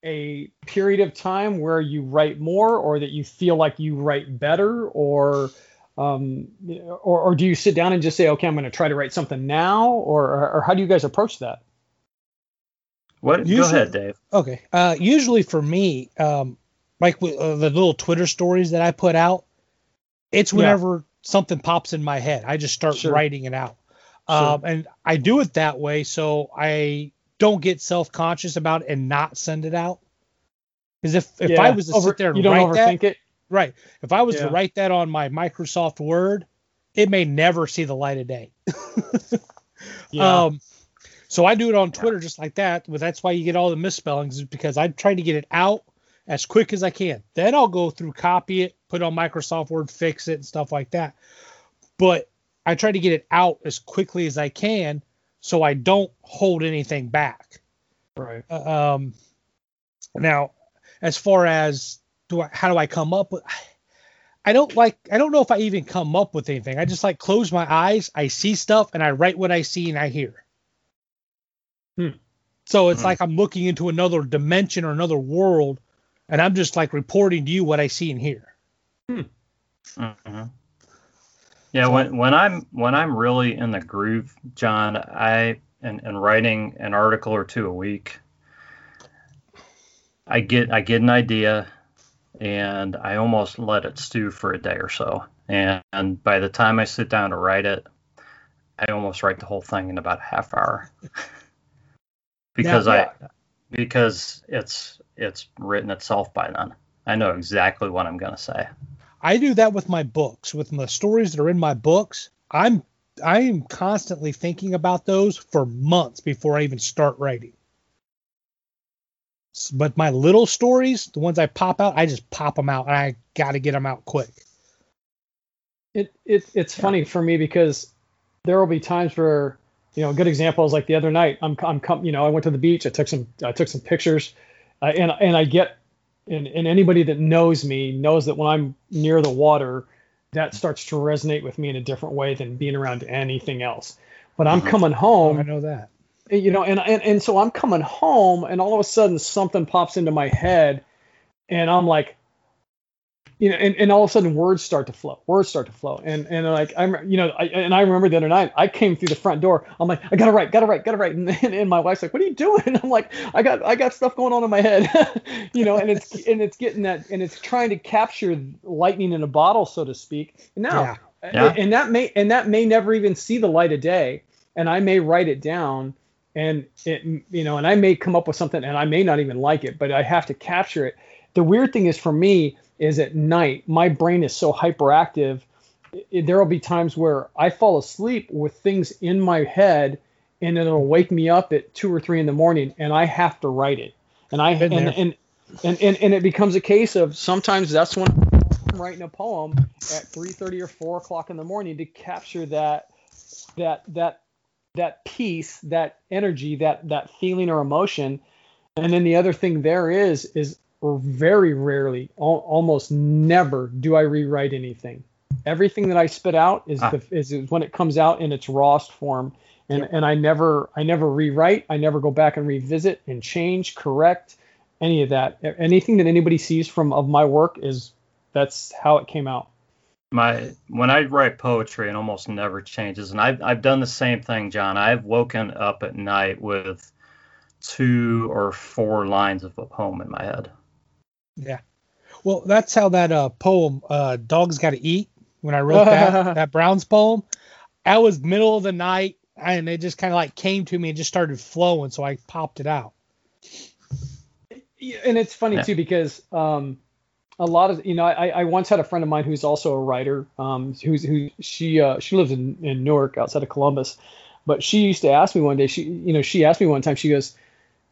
a period of time where you write more or that you feel like you write better or um, or, or do you sit down and just say, okay, I'm going to try to write something now, or, or, or how do you guys approach that? What? Go ahead, Dave. Okay. Uh, usually for me, um, like with, uh, the little Twitter stories that I put out, it's Yeah. whenever something pops in my head, I just start Sure. writing it out. Sure. Um, and I do it that way so I don't get self conscious about it and not send it out. Because if, if I was to over- sit there and you don't write that, overthink it. Right, if I was Yeah. to write that on my Microsoft Word, it may never see the light of day. [laughs] Yeah. Um, so I do it on Twitter just like that, but that's why you get all the misspellings is because I try to get it out as quick as I can. Then I'll go through, copy it, put it on Microsoft Word, fix it, and stuff like that. But I try to get it out as quickly as I can so I don't hold anything back. right. Uh, Um, now, as far as do I, how do I come up with? I don't like. I don't know if I even come up with anything. I just like close my eyes. I see stuff and I write what I see and I hear. Hmm. So it's Hmm. like I'm looking into another dimension or another world, and I'm just like reporting to you what I see and hear. hmm Yeah, when when I'm when I'm really in the groove, John, I and, and writing an article or two a week, I get I get an idea, and I almost let it stew for a day or so, and, and by the time I sit down to write it, I almost write the whole thing in about a half hour, [laughs] because yeah. I because it's it's written itself by then. I know exactly what I'm gonna say. I do that with my books, with the stories that are in my books. I'm I am constantly thinking about those for months before I even start writing. But my little stories, the ones I pop out, I just pop them out, and I got to get them out quick. It, it it's funny for me because there will be times where you know a good example is like the other night I'm I'm com- you know I went to the beach I took some I took some pictures uh, and and I get and, and anybody that knows me knows that when I'm near the water that starts to resonate with me in a different way than being around anything else but I'm coming home. I know that. You know and, and and so I'm coming home and all of a sudden something pops into my head and I'm like you know, and, and all of a sudden words start to flow. Words start to flow, and and like I'm, you know, I, and I remember the other night I came through the front door. I'm like, I gotta write, gotta write, gotta write, and, and, and my wife's like, What are you doing? And [laughs] I'm like, I got I got stuff going on in my head, [laughs] you know, and it's and it's getting that and it's trying to capture lightning in a bottle, so to speak. And now Yeah. yeah. and that may and that may never even see the light of day and i may write it down and it you know and i may come up with something and i may not even like it but i have to capture it. The weird thing is for me is at night my brain is so hyperactive. There will be times where i fall asleep with things in my head and it'll wake me up at two or three in the morning and i have to write it. And i and, and, and and and it becomes a case of sometimes that's when I'm writing a poem at 3:30 or 4 o'clock in the morning to capture that that that that peace, that energy, that that feeling or emotion. And then the other thing there is is very rarely, al- almost never, do I rewrite anything. Everything that I spit out is, ah. the, is, is when it comes out in its rawest form, and yep. and I never I never rewrite. I never go back and revisit and change, correct any of that. Anything that anybody sees from of my work is that's how it came out. My when I write poetry, it almost never changes, and I've I've done the same thing, John. I've woken up at night with two or four lines of a poem in my head. Yeah, well, that's how that uh, poem uh, "Dogs Got to Eat" when I wrote that [laughs] that Browns poem. I was middle of the night, and it just kind of like came to me and just started flowing, so I popped it out and it's funny yeah. too because um, a lot of you know I, I once had a friend of mine who's also a writer um, who's who she uh, she lives in, in Newark outside of Columbus. But she used to ask me one day she you know she asked me one time she goes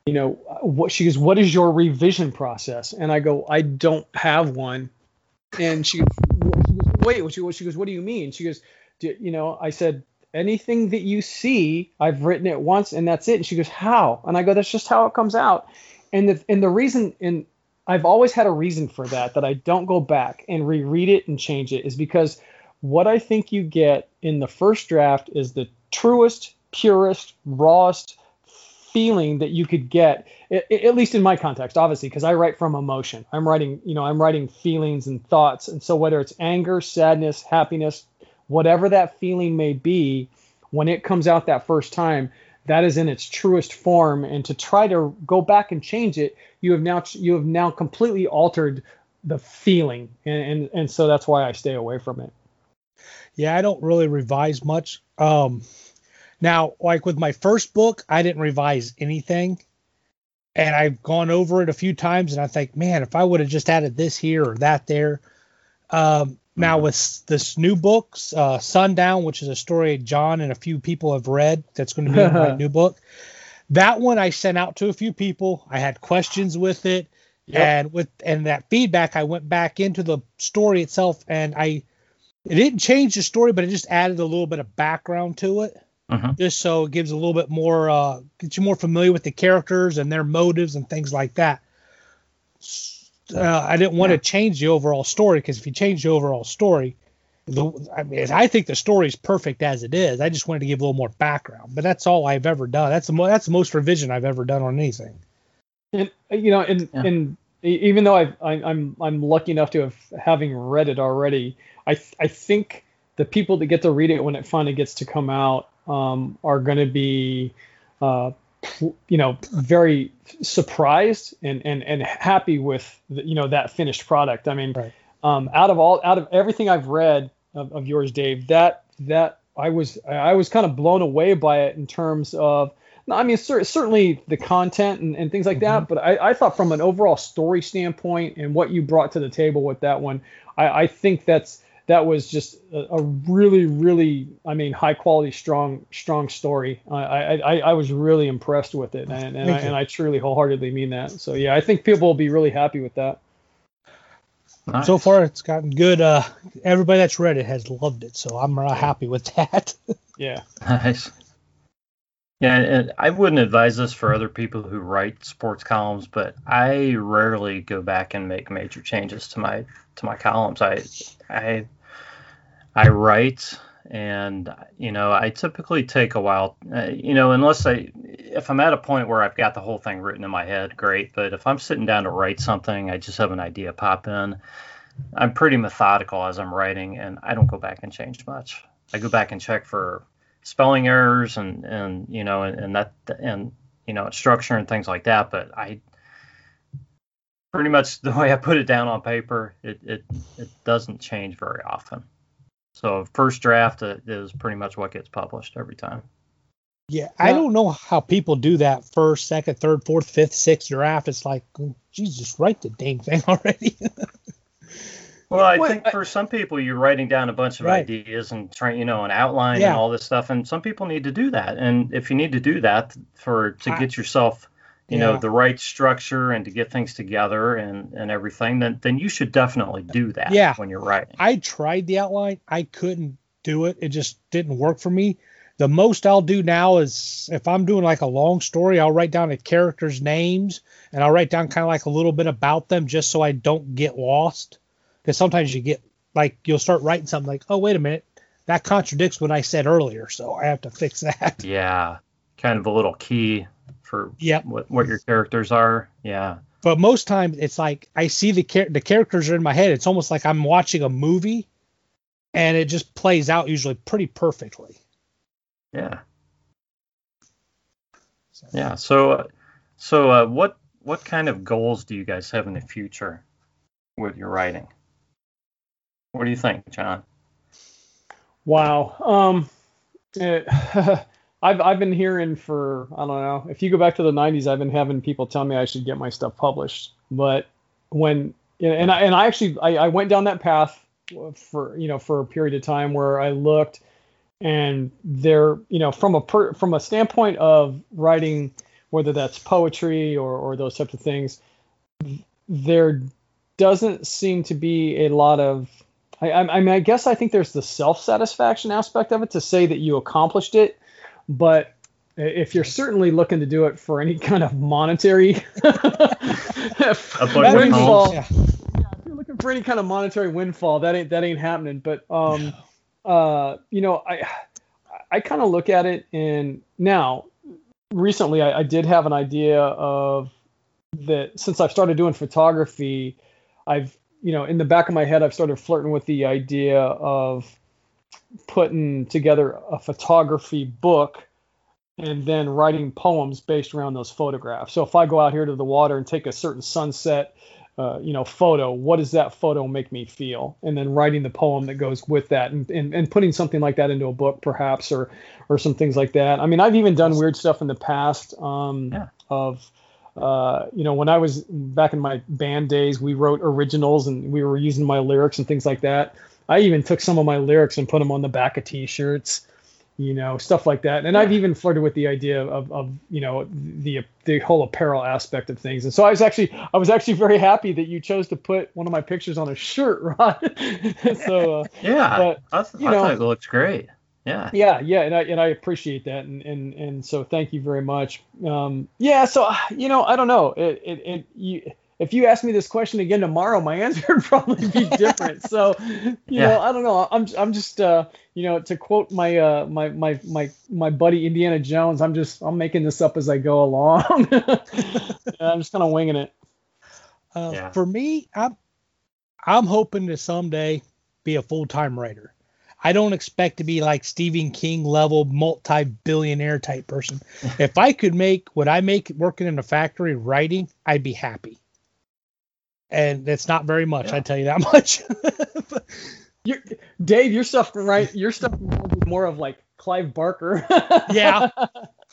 you know what she goes what is your revision process? And I go I don't have one. And she, goes wait she goes, she goes what do you mean? She goes you know I said anything that you see I've written it once and that's it. And she goes how? And I go that's just how it comes out. And the and the reason and I've always had a reason for that that I don't go back and reread it and change it is because what I think you get in the first draft is the truest, purest, rawest feeling that you could get at least in my context obviously because i write from emotion. I'm writing you know i'm writing feelings and thoughts and so whether it's anger sadness happiness whatever that feeling may be when it comes out that first time that is in its truest form. And to try to go back and change it you have now you have now completely altered the feeling and and, and so that's why i stay away from it. Yeah i don't really revise much. Um now like with my first book i didn't revise anything and i've gone over it a few times and i think man if i would have just added this here or that there. Um now with this new book, uh, Sundown, which is a story John and a few people have read, that's going to be my [laughs] new book. That one I sent out to a few people. I had questions with it, yep. and with and that feedback, I went back into the story itself, and I it didn't change the story, but it just added a little bit of background to it, uh-huh. just so it gives a little bit more, uh, gets you more familiar with the characters and their motives and things like that uh, I didn't want yeah. to change the overall story because if you change the overall story, the I mean I think the story is perfect as it is. I just wanted to give a little more background, but that's all I've ever done. That's the mo- that's the most revision I've ever done on anything. And you know, and yeah. and even though I've, I, I'm I'm lucky enough to have having read it already, I I think the people that get to read it when it finally gets to come out um, are going to be uh, you know very surprised and and and happy with the, you know that finished product. I mean, right. um, out of all out of everything I've read of, of yours, Dave, that that I was I was kind of blown away by it in terms of. I mean, certainly the content and, and things like mm-hmm. that, but I, I, thought from an overall story standpoint and what you brought to the table with that one, I, I think that's that was just a, a, really, really, I mean, high quality, strong, strong story. I, I, I was really impressed with it, and, and, I, and I truly wholeheartedly mean that. So yeah, I think people will be really happy with that. Nice. So far, it's gotten good. Uh, everybody that's read it has loved it, so I'm uh, happy with that. [laughs] yeah. Nice. Yeah, and I wouldn't advise this for other people who write sports columns, but I rarely go back and make major changes to my to my columns. I I I write, and you know, I typically take a while. Uh, you know, unless I, if I'm at a point where I've got the whole thing written in my head, great. But if I'm sitting down to write something, I just have an idea pop in. I'm pretty methodical as I'm writing, and I don't go back and change much. I go back and check for spelling errors and and you know and, and that and you know structure and things like that. But I pretty much the way I put it down on paper, it it, it doesn't change very often. So first draft is pretty much what gets published every time. Yeah, I don't know how people do that first, second, third, fourth, fifth, sixth draft. It's like, Jesus, write the dang thing [laughs] already. well, I think for some people, you're writing down a bunch of right. ideas and trying, you know, an outline yeah. and all this stuff, and some people need to do that. And if you need to do that for to get yourself, you yeah. know, the right structure and to get things together and and everything, then then you should definitely do that. Yeah. when you're writing. I tried the outline. I couldn't do it. It just didn't work for me the most I'll do now is if I'm doing like a long story, I'll write down the characters' names and I'll write down kind of like a little bit about them just so I don't get lost. Because sometimes you get like you'll start writing something like, oh wait a minute, that contradicts what I said earlier, so I have to fix that. Yeah, kind of a little key for yep. what what your characters are. Yeah. But most times it's like I see the char- the characters are in my head. It's almost like I'm watching a movie, and it just plays out usually pretty perfectly. Yeah. Yeah. So, so uh, what what kind of goals do you guys have in the future with your writing? What do you think, John? Wow. Um, it, [laughs] I've I've been hearing for I don't know. If you go back to the '90s, I've been having people tell me I should get my stuff published. But when and I and I actually I, I went down that path for you know for a period of time where I looked and they're you know from a per, from a standpoint of writing whether that's poetry or, or those types of things there doesn't seem to be a lot of I, I mean i guess i think there's the self-satisfaction aspect of it to say that you accomplished it but if you're certainly looking to do it for any kind of monetary [laughs] windfall, yeah. yeah, if you're looking for any kind of monetary windfall, that ain't that ain't happening. But um, uh, you know, I I kind of look at it and now recently I, I, did have an idea of that since I've started doing photography, I've you know in the back of my head I've started flirting with the idea of putting together a photography book and then writing poems based around those photographs. So if I go out here to the water and take a certain sunset uh, you know, photo. What does that photo make me feel? And then writing the poem that goes with that, and, and, and putting something like that into a book, perhaps, or or some things like that. I mean, I've even done weird stuff in the past. Um, yeah. Of uh, you know, when I was back in my band days, we wrote originals and we were using my lyrics and things like that. I even took some of my lyrics and put them on the back of T-shirts you know, stuff like that. And. I've even flirted with the idea of, of, you know, the the whole apparel aspect of things. And so I was actually I was actually very happy that you chose to put one of my pictures on a shirt, [laughs] Rod. so uh, yeah, but, you know, I thought it looks great. Yeah. Yeah, yeah, and I and I appreciate that, and and and so thank you very much. Um, yeah, so you know, I don't know, it it, it you if you ask me this question again tomorrow, my [laughs] answer would probably be different. so, you yeah. know, I don't know. I'm I'm just uh, you know, to quote my uh my my my my buddy Indiana Jones, I'm just I'm making this up as I go along. [laughs] I'm just kind of winging it. Uh, yeah. For me, I'm I'm hoping to someday be a full time writer. I don't expect to be like Stephen King level multi billionaire type person. [laughs] if I could make what I make working in a factory writing, I'd be happy and it's not very much. Yeah. I tell you that [laughs] much. you Dave, your stuff right? Your stuff more of like Clive Barker. yeah.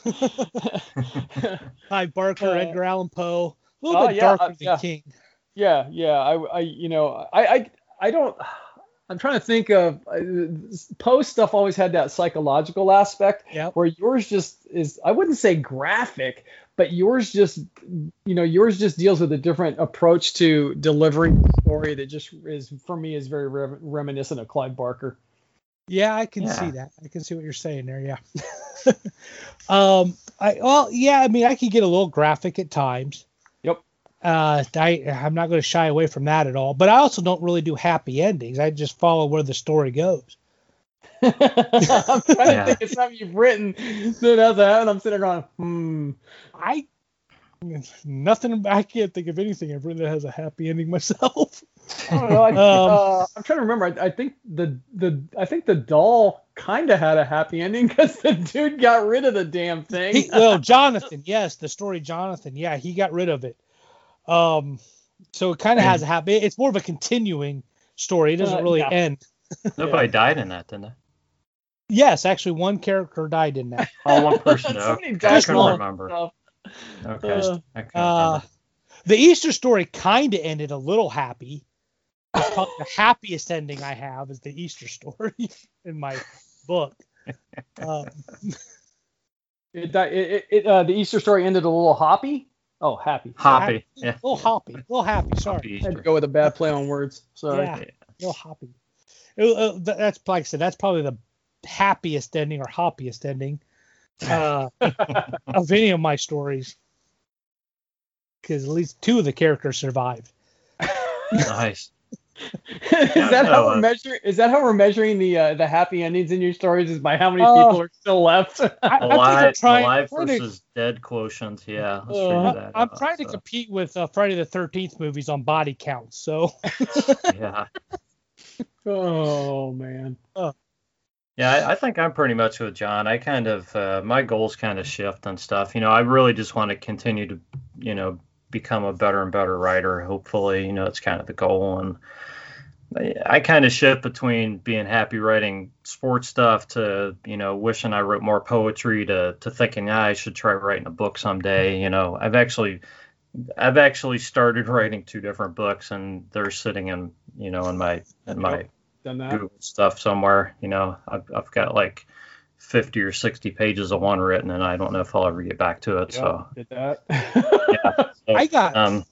[laughs] Clive Barker, uh, Edgar Allan Poe, a little uh, bit yeah, darker uh, than yeah. King. Yeah, yeah. I, I, you know, I, I, I don't. I'm trying to think of uh, Poe stuff always had that psychological aspect yep. where yours just is I wouldn't say graphic, but yours just you know yours just deals with a different approach to delivering the story that just is for me is very re- reminiscent of Clive Barker. Yeah, I can yeah. see that. I can see what you're saying there. Yeah. [laughs] um, I well, yeah. I mean, I can get a little graphic at times. Yep. Uh, I I'm not going to shy away from that at all. But I also don't really do happy endings. I just follow where the story goes. I'm trying yeah. to think of something you've written that has a and I'm sitting there going, hmm. I nothing. I can't think of anything I've written that has a happy ending myself. I don't know. I, um, uh, I'm trying to remember. I, I, think the the I think the doll kind of had a happy ending because the dude got rid of the damn thing. He, well, [laughs] Jonathan, yes, the story Jonathan, yeah, he got rid of it. Um, so it kind of has a happy. It's more of a continuing story. It doesn't uh, really yeah. end. Nobody died in that, didn't they? Yes, actually, one character died in that. Oh, one [laughs] person. So okay. I Just couldn't one. remember. Stuff. Okay. Uh, I couldn't Uh, remember. the Easter story kind of ended a little happy. Probably the [laughs] happiest ending I have is the Easter story [laughs] in my book. Um, It, it, it, it, uh, the Easter story ended a little hoppy. Oh, happy. Hoppy. a Yeah. little hoppy, a little happy. Sorry, Happy I had to go with a bad play on words. Sorry. Yeah. a little hoppy. It- uh, that's like I said. That's probably the happiest ending or hoppiest ending [laughs] uh, of any of my stories. Because at least two of the characters survived. Nice. [laughs] is Yeah, that no, how we're uh, measuring? Is that how we're measuring the uh, the happy endings in your stories? Is by how many Uh, people are still left? I, I I'm Alive, trying, alive trying to- versus dead quotient. Yeah. Let's Uh, that I'm out, trying to compete with uh, Friday the Thirteenth movies on body counts. So [laughs] Yeah. oh man. Yeah, I, I think I'm pretty much with John. I kind of uh, my goals kind of shift and stuff. You know, I really just want to continue to, you know, become a better and better writer. Hopefully, you know, it's kind of the goal. And I, I kind of shift between being happy writing sports stuff to, you know, wishing I wrote more poetry to to thinking ah, I should try writing a book someday. You know, I've actually I've actually started [laughs] writing two different books, and they're sitting in, you know, in my in my Done that. Google stuff somewhere. You know, I've, I've got like 50 or 60 pages of one written, and I don't know if I'll ever get back to it. So, Did that. [laughs] so, I got um,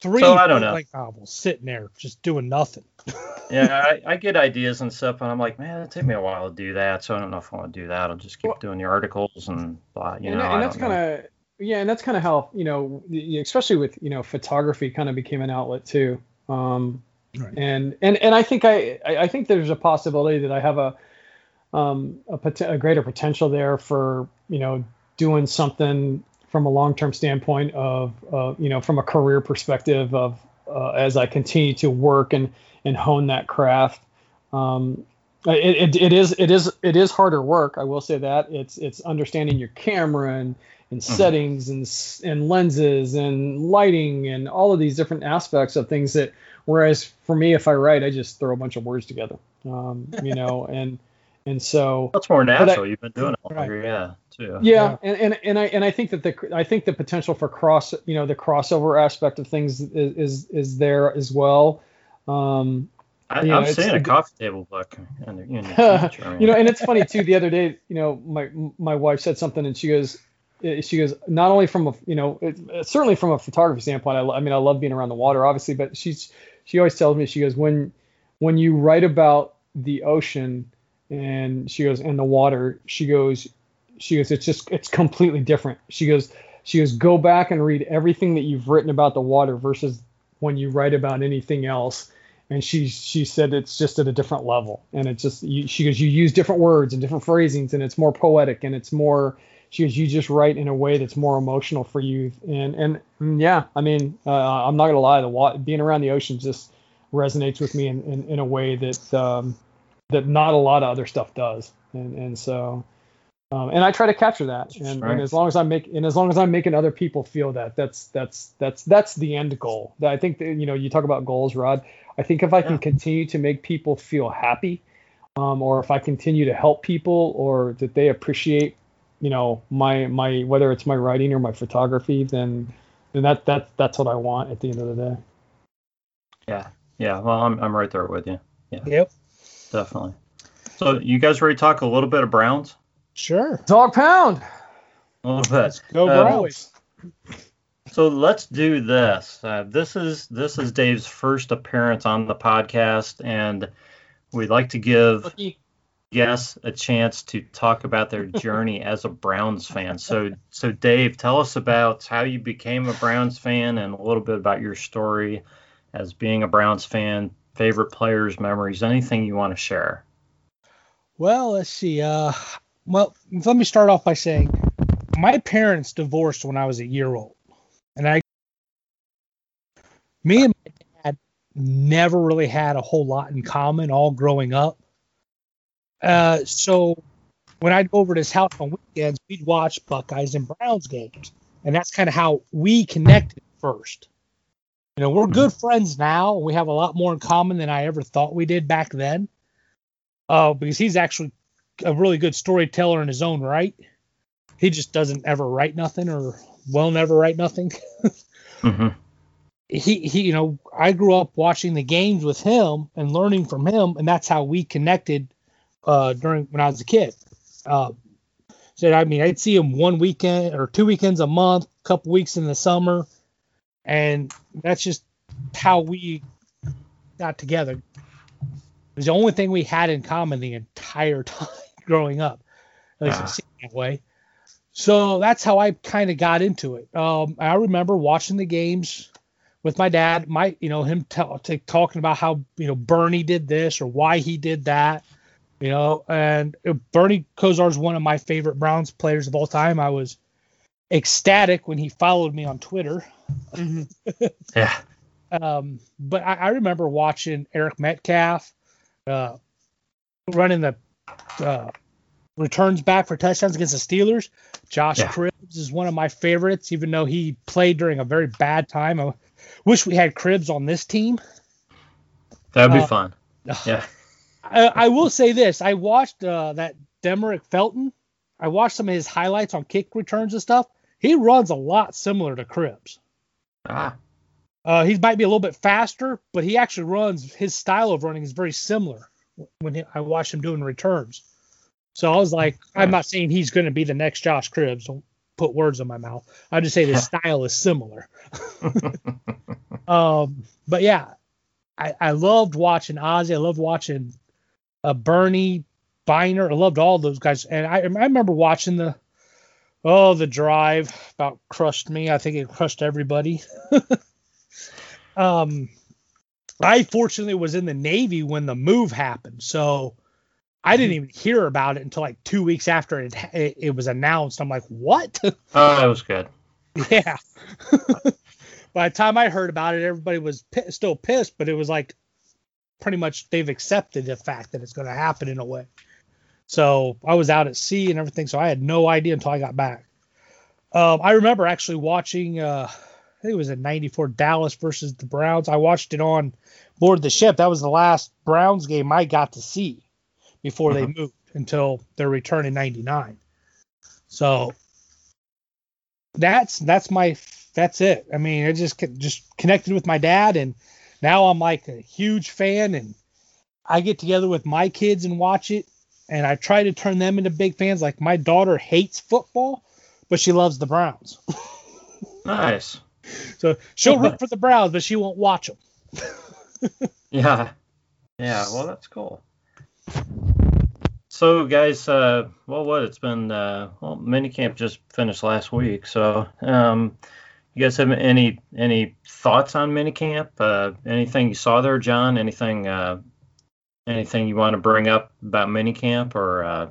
three so I don't know. like novels sitting there just doing nothing. [laughs] yeah, I, I get ideas and stuff, and I'm like, man, it take me a while to do that. So I don't know if I want to do that. I'll just keep Well- doing the articles and blah. You and, know, and that's kind of yeah, and that's kind of how you know, especially with you know, photography kind of became an outlet too. Um, Right. and and and I think I I think there's a possibility that I have a um a, pot- a greater potential there for you know doing something from a long-term standpoint of uh, you know from a career perspective of uh, as I continue to work and and hone that craft. Um, it, it, it is it is it is harder work. I will say that it's it's understanding your camera and and Mhm. settings and and lenses and lighting and all of these different aspects of things that whereas for me if I write I just throw a bunch of words together. Um, you know [laughs] and and so That's more I- natural. You've been doing it Right. longer, yeah, too. yeah, and, and and I and I think that the I think the potential for cross you know the crossover aspect of things is is, is there as well. Um, I, you know, I'm it's- seeing a it- coffee table book in the, in the [laughs] future. I mean, you know, and it's funny too. The other day, you know, my my wife said something, and she goes, eh, she goes, not only from a, you know, it, it- certainly from a photography standpoint. I, I mean, I love being around the water, obviously, but she's she always tells me, she goes, when when you write about the ocean, and she goes, and the water, she goes, she goes, it's just it's completely different. She goes, she goes, go back and read everything that you've written about the water versus when you write about anything else and she she said it's just at a different level and it's just you, she goes you use different words and different phrasings and it's more poetic and it's more she goes you just write in a way that's more emotional for you and and, and yeah i mean uh, i'm not gonna lie the wa- being around the ocean just resonates with me in, in, in a way that um, that not a lot of other stuff does and and so um, and I try to capture that, and, Right. and as long as I make, and as long as I'm making other people feel that, that's that's that's that's the end goal. I think that, you know, you talk about goals, Rod. I think if I can Yeah. continue to make people feel happy, um, or if I continue to help people, or that they appreciate, you know, my my whether it's my writing or my photography, then then that that that's what I want at the end of the day. yeah, yeah. Well, I'm I'm right there with you. Yeah yep. Definitely. So, you guys ready to talk a little bit of Browns? Sure. Dog pound. A little bit. Go Um, Browns. So let's do this. Uh, this is this is Dave's first appearance on the podcast, and we'd like to give Rookie. Guests a chance to talk about their [laughs] journey as a Browns fan. So, so Dave, tell us about how you became a Browns fan and a little bit about your story as being a Browns fan, favorite players, memories, anything you want to share. Well, let's see. Uh, well, let me start off by saying my parents divorced when I was a year old, and I, me and my dad never really had a whole lot in common all growing up. Uh, so when I'd go over to his house on weekends, we'd watch Buckeyes and Browns games, and that's kind of how we connected first. You know, we're good friends now. We have a lot more in common than I ever thought we did back then. uh, because he's actually a really good storyteller in his own right. He just doesn't ever write nothing or will never write nothing. [laughs] hmm he he you know I grew up watching the games with him and learning from him and that's how we connected uh during when I was a kid. Uh so I mean I'd see him one weekend or two weekends a month, a couple weeks in the summer and that's just how we got together. It was the only thing we had in common the entire [laughs] time growing up. At least Ah. it that way. So that's how I kind of got into it. Um, I remember watching the games with my dad, my you know him tell, t- talking about how you know Bernie did this or why he did that, you know. And uh, Bernie Kosar is one of my favorite Browns players of all time. I was ecstatic when he followed me on Twitter. [laughs] Yeah. Um, but I, I remember watching Eric Metcalf uh, running the uh, returns back for touchdowns against the Steelers. Josh Yeah. Cribbs is one of my favorites, even though he played during a very bad time. I wish we had Cribbs on this team. That'd be Uh, fun. [laughs] Yeah. I, I will say this: I watched uh, that Demetric Felton. I watched some of his highlights on kick returns and stuff. He runs a lot similar to Cribbs. Ah. Uh, he might be a little bit faster, but he actually runs. His style of running is very similar when he, I watch him doing returns. So I was like, I'm not saying he's going to be the next Josh Cribbs. Don't put words in my mouth. I just say the [laughs] style is similar. [laughs] um, but yeah, I, I loved watching Ozzie. I loved watching uh, Bernie Byner. I loved all those guys, and I, I remember watching the oh the drive about crushed me. I think it crushed everybody. [laughs] um, I fortunately was in the Navy when the move happened, so I didn't even hear about it until like two weeks after it it, it was announced. I'm like, what? [laughs] Oh, that was good. yeah. [laughs] By the time I heard about it, everybody was pi- still pissed, but it was like pretty much they've accepted the fact that it's going to happen in a way. So I was out at sea and everything, so I had no idea until I got back. Um, I remember actually watching, uh, I think it was in '94 Dallas versus the Browns. I watched it on board the ship. That was the last Browns game I got to see before they moved until their return in '99. So that's that's my that's it. I mean, I just just connected with my dad, and now I'm like a huge fan, and I get together with my kids and watch it, and I try to turn them into big fans. Like my daughter hates football, but she loves the Browns, [laughs] Nice. so she'll root [laughs] for the Browns, but she won't watch them. [laughs] Yeah. Yeah. Well, that's cool. So, guys, uh, well, what it's been, uh, well, minicamp just finished last week. So, um, you guys have any any thoughts on minicamp? Uh, anything you saw there, John? Anything uh, anything you want to bring up about minicamp, or uh,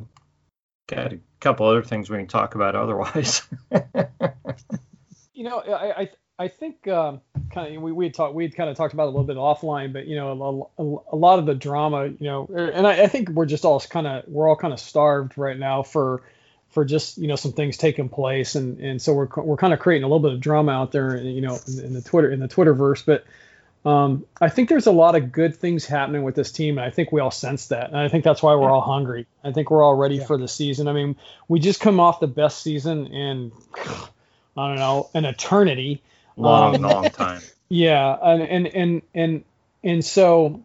got a couple other things we can talk about [laughs] otherwise? You know, I I, I think um, kind of we we talked we kind of talked about a little bit offline, but you know, a, a, a lot of the drama, you know, and I, I think we're just all kind of we're all kind of starved right now for for just you know some things taking place, and and so we're we're kind of creating a little bit of drama out there, you know, in, in the Twitter in the Twitterverse, but. Um, I think there's a lot of good things happening with this team, and I think we all sense that. And I think that's why we're all hungry. I think we're all ready Yeah. for the season. I mean, we just come off the best season in, I don't know, an eternity. long, Um, long [laughs] time. Yeah, and and and and and so,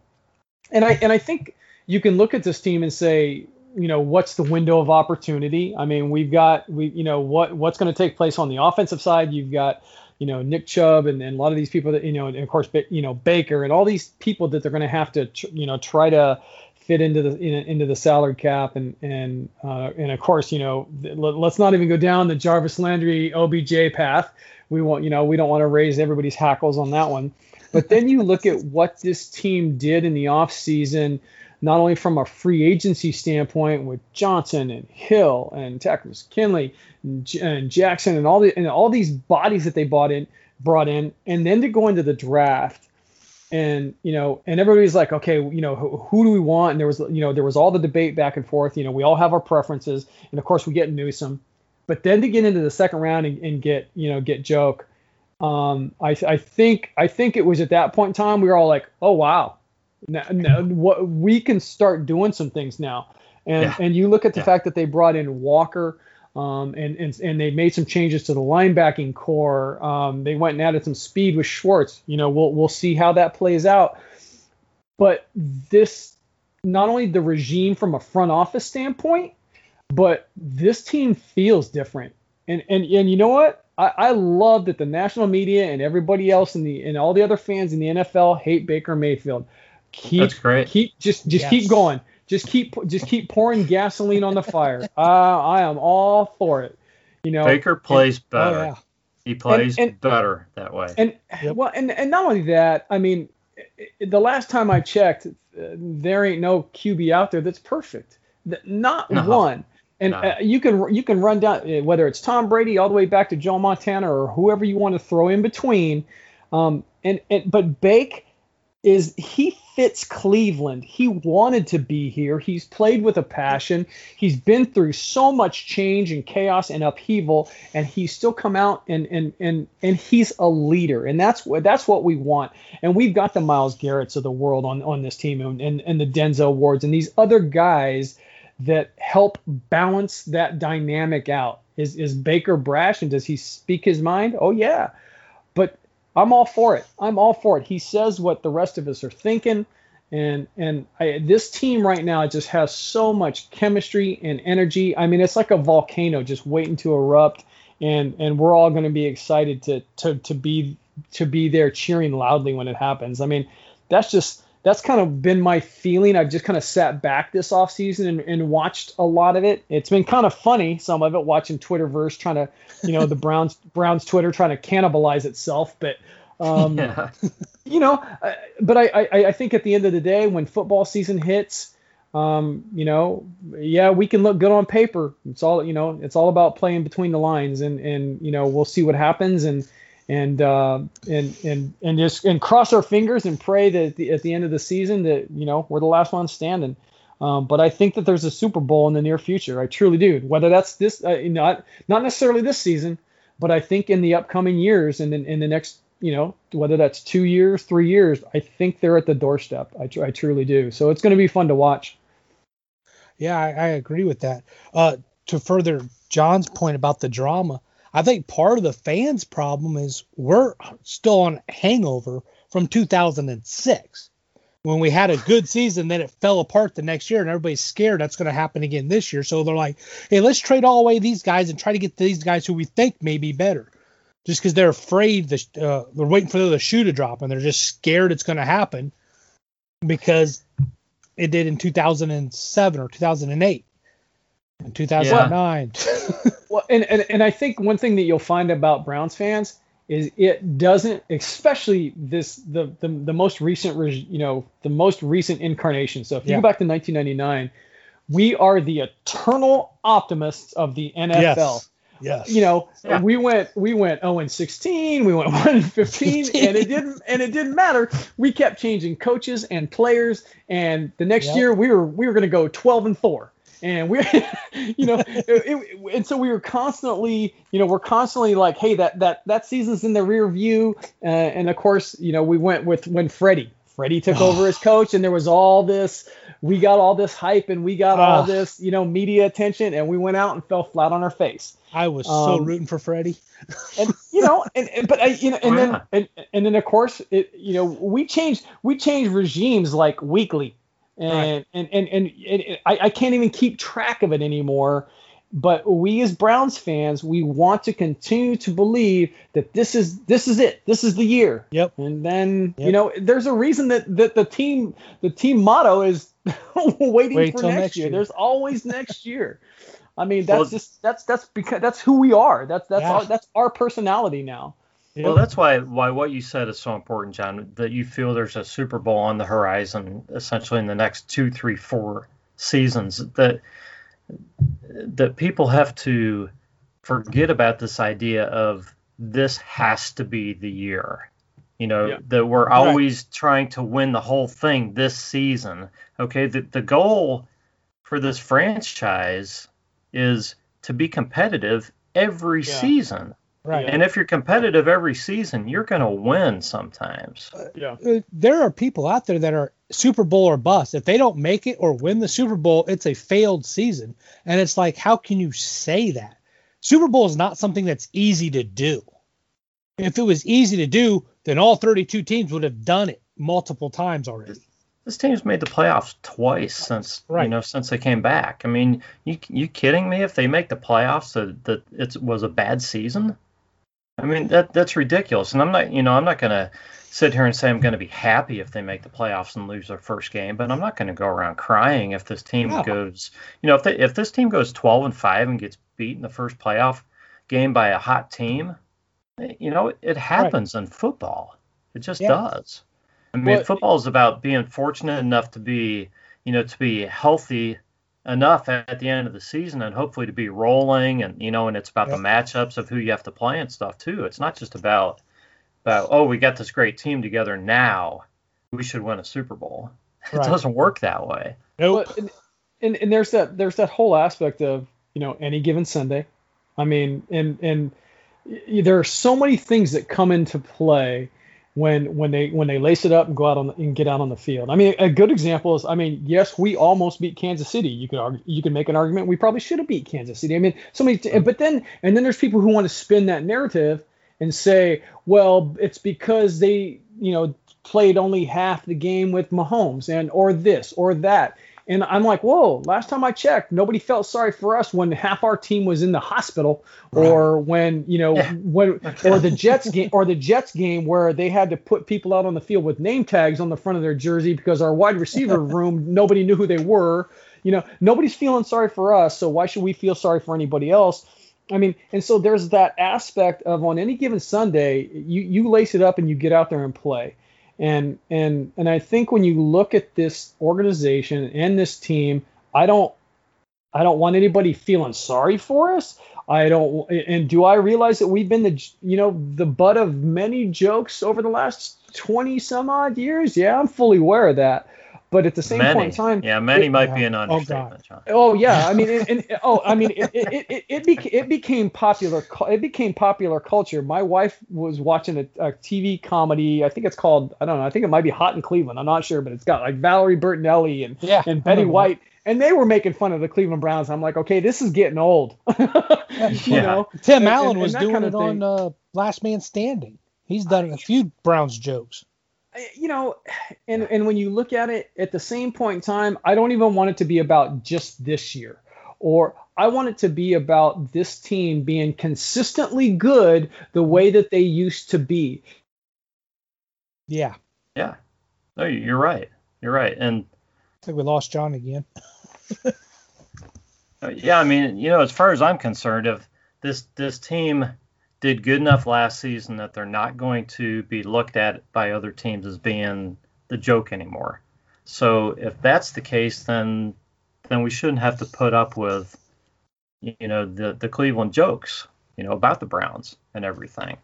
and I and I think you can look at this team and say, you know, what's the window of opportunity? I mean, we've got we, you know, what what's going to take place on the offensive side? You've got, you know, Nick Chubb and, and a lot of these people that you know, and of course, you know, Baker and all these people that they're going to have to, you know, try to fit into the in, into the salary cap and and uh, and of course, you know, let's not even go down the Jarvis Landry OBJ path. We want, you know, we don't want to raise everybody's hackles on that one. But then you look at what this team did in the offseason, not only from a free agency standpoint with Johnson and Hill and Takkarist McKinley and, and Jackson and all the and all these bodies that they bought in brought in, and then to go into the draft and you know and everybody's like okay you know who, who do we want? And there was you know there was all the debate back and forth. You know we all have our preferences. And of course we get Newsome but then to get into the second round and, and get you know get JOK um I, I think I think it was at that point in time we were all like oh wow Now, now, what we can start doing some things now, and Yeah. and you look at the Yeah. fact that they brought in Walker, um, and and and they made some changes to the linebacking corps. Um, they went and added some speed with Schwartz. You know, we'll we'll see how that plays out. But this, not only the regime from a front office standpoint, but this team feels different. And and and you know what? I, I love that the national media and everybody else in the and all the other fans in the NFL hate Baker Mayfield. Keep That's great. keep just just Yes. keep going. Just keep just keep pouring gasoline on the fire. [laughs] uh, I am all for it. You know, Baker plays Oh better. yeah. He plays and- better that way. and Yep. well, and and not only that, I mean, i- i- the last time I checked, uh, there ain't no QB out there that's perfect. Not No. one. And No. uh, you can you can run down uh, whether it's Tom Brady all the way back to Joe Montana or whoever you want to throw in between. Um, and, and but Bake is he fits Cleveland. He wanted to be here. He's played with a passion. He's been through so much change and chaos and upheaval, and he's still come out and and and and he's a leader. And that's what that's what we want. And we've got the Myles Garrett's of the world on on this team, and and, and the Denzel Wards and these other guys that help balance that dynamic out. Is is Baker brash and does he speak his mind? Oh yeah. I'm all for it. I'm all for it. He says what the rest of us are thinking, and and I, this team right now just has so much chemistry and energy. I mean, it's like a volcano just waiting to erupt, and and we're all going to be excited to to to be to be there cheering loudly when it happens. I mean, that's just that's kind of been my feeling. I've just kind of sat back this off season and, and watched a lot of it. It's been kind of funny, some of it, watching Twitterverse trying to, you know, the [laughs] Browns Browns Twitter trying to cannibalize itself. But um, [laughs] yeah. you know, uh, but I, I I think at the end of the day, when football season hits, um, you know, yeah, we can look good on paper. It's all you know, it's all about playing between the lines, and and you know, we'll see what happens, and and uh, and and and just and cross our fingers and pray that at the, at the end of the season that you know we're the last one standing. Um, but I think that there's a Super Bowl in the near future. I truly do. Whether that's this, uh, not not necessarily this season, but I think in the upcoming years and in, in the next, you know, whether that's two years, three years, I think they're at the doorstep. I, tr- I truly do. So it's going to be fun to watch. Yeah, I, I agree with that. Uh, to further John's point about the drama, I think part of the fans' problem is we're still on hangover from 2006 when we had a good season, then it fell apart the next year, and everybody's scared that's going to happen again this year. So they're like, hey, let's trade all away these guys and try to get these guys who we think may be better. Just because they're afraid, the, uh, they're waiting for the shoe to drop, and they're just scared it's going to happen because it did in 2007 or 2008 and 2009. Well, and, and and I think one thing that you'll find about Browns fans is it doesn't, especially this the the, the most recent, you know, the most recent incarnation. So if you Yeah. go back to 1999, we are the eternal optimists of the NFL. yes. Yes. you know, Yeah. we went we went 0 and 16, we went [laughs] 1 and 15, and it didn't and it didn't matter. We kept changing coaches and players, and the next Yep. year we were we were going to go 12 and 4. And we're, [laughs] you know, it, it- and so we were constantly, you know, we're constantly like, hey, that that that season's in the rear view, uh, and of course, you know, we went with when Freddie, Freddie took over as [sighs] coach, and there was all this, we got all this hype, and we got all Ah. this, you know, media attention, and we went out and fell flat on our face I was so Um, rooting for Freddie. [laughs] and you know, and, and but I, you know, and then and, and then of course, it, you know, we change we change regimes like weekly, and and and and, and, and I, I can't even keep track of it anymore. But we as Browns fans, we want to continue to believe that this is this is it, this is the year. Yep. And then you know, there's a reason that that the team the team motto is [laughs] waiting Wait for next, next year. year. There's always next year. I mean, that's Well- just that's that's because that's who we are. That's that's Yeah. our that's our personality now. Well, that's why why what you said is so important, John. That you feel there's a Super Bowl on the horizon, essentially in the next two, three, four seasons. That that people have to forget about this idea of this has to be the year. You know Yeah. that we're Right. always trying to win the whole thing this season. Okay, the the goal for this franchise is to be competitive every Yeah. season Right. And if you're competitive every season, you're going to win sometimes. Yeah. Uh, there are people out there that are Super Bowl or bust. If they don't make it or win the Super Bowl, it's a failed season. And it's like, how can you say that? Super Bowl is not something that's easy to do. If it was easy to do, then all 32 teams would have done it multiple times already. This team's made the playoffs twice since Right. you know since they came back. I mean, you you kidding me? If they make the playoffs, that that it was a bad season. I mean that that's ridiculous. And I'm not you know I'm not gonna sit here and say I'm gonna be happy if they make the playoffs and lose their first game, but I'm not gonna go around crying if this team No. goes you know if they, if this team goes 12 and five and gets beat in the first playoff game by a hot team, eh, you know it happens in football. It just Yeah. does. I mean, Well, football is about being fortunate enough to be, you know, to be healthy enough at the end of the season and hopefully to be rolling and you know, and it's about the matchups of who you have to play and stuff too. It's not just about about oh, we got this great team together now, we should win a Super Bowl. [laughs] It doesn't work that way. Nope. But and, and and there's that there's that whole aspect of you know any given Sunday. I mean, and and there are so many things that come into play when when they when they lace it up and go out on and get out on the field. I mean, a good example is I mean, yes, we almost beat Kansas City. You could argue, you could make an argument we probably should have beat Kansas City. I mean, so many. But then and then there's people who want to spin that narrative and say, well, it's because they you know played only half the game with Mahomes and or this or that. And I'm like, whoa, last time I checked, nobody felt sorry for us when half our team was in the hospital or when, you know, Yeah. when [laughs] or the Jets game or the Jets game where they had to put people out on the field with name tags on the front of their jersey because our wide receiver [laughs] room, nobody knew who they were. You know, nobody's feeling sorry for us, so why should we feel sorry for anybody else? I mean, and so there's that aspect of on any given Sunday, you you lace it up and you get out there and play. And and and I think when you look at this organization and this team, I don't I don't want anybody feeling sorry for us. I don't and do I realize that we've been the you know the butt of many jokes over the last 20 some odd years? Yeah, I'm fully aware of that. But at the same many, point in time, yeah, many it- might be Yeah. an Oh, understatement, John. Oh yeah, I mean, and, and- oh, I mean, it it, it, it, beca- it became popular. It became popular culture. My wife was watching a, a TV comedy. I think it's called. I don't know. I think it might be Hot in Cleveland. I'm not sure, but it's got like Valerie Bertinelli and Yeah. and Betty remember White, and they were making fun of the Cleveland Browns. I'm like, okay, this is getting old. [laughs] you Yeah. know. Tim and- Allen and- was and that doing kind it of on uh, Last Man Standing. He's done a few Browns jokes. You know, and and when you look at it at the same point in time, I don't even want it to be about just this year, or I want it to be about this team being consistently good the way that they used to be. Yeah. Yeah. No, you're right. You're right. And I think we lost John again. [laughs] Uh, Yeah, I mean, you know, as far as I'm concerned, if this this team did good enough last season that they're not going to be looked at by other teams as being the joke anymore. So if that's the case, then then we shouldn't have to put up with, you know, the the Cleveland jokes, you know, about the Browns and everything.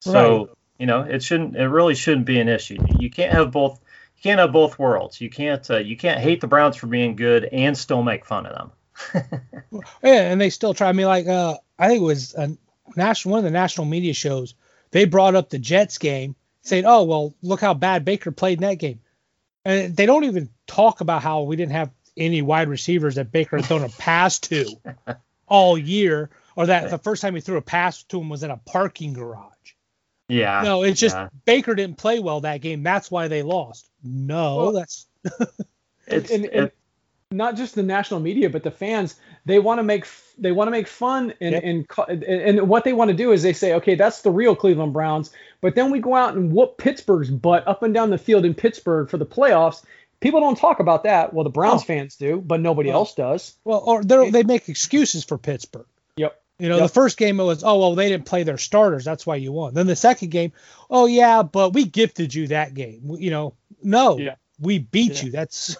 So you know, it shouldn't. It really shouldn't be an issue. You can't have both. You can't have both worlds. You can't. Uh, you can't hate the Browns for being good and still make fun of them. [laughs] Yeah, and they still try. I mean, like, uh, I think it was a national one of the national media shows. They brought up the Jets game, saying, "Oh, well, look how bad Baker played in that game," and they don't even talk about how we didn't have any wide receivers that Baker had thrown a pass to [laughs] all year, or that the first time he threw a pass to him was in a parking garage. Yeah. No, it's just yeah. Baker didn't play well that game. That's why they lost. No, Well, that's It's, [laughs] and, and it- not just the national media, but the fans. They want to make they want to make fun and Yep. and and what they want to do is they say, okay, that's the real Cleveland Browns. But then we go out and whoop Pittsburgh's butt up and down the field in Pittsburgh for the playoffs. People don't talk about that. Well, the Browns Oh. fans do, but nobody Oh. else does. well, or they they make excuses for Pittsburgh. Yep. You know, Yep. the first game it was, oh well, they didn't play their starters, that's why you won. Then the second game, oh yeah, but we gifted you that game. You know, no, Yeah. we beat Yeah. you. That's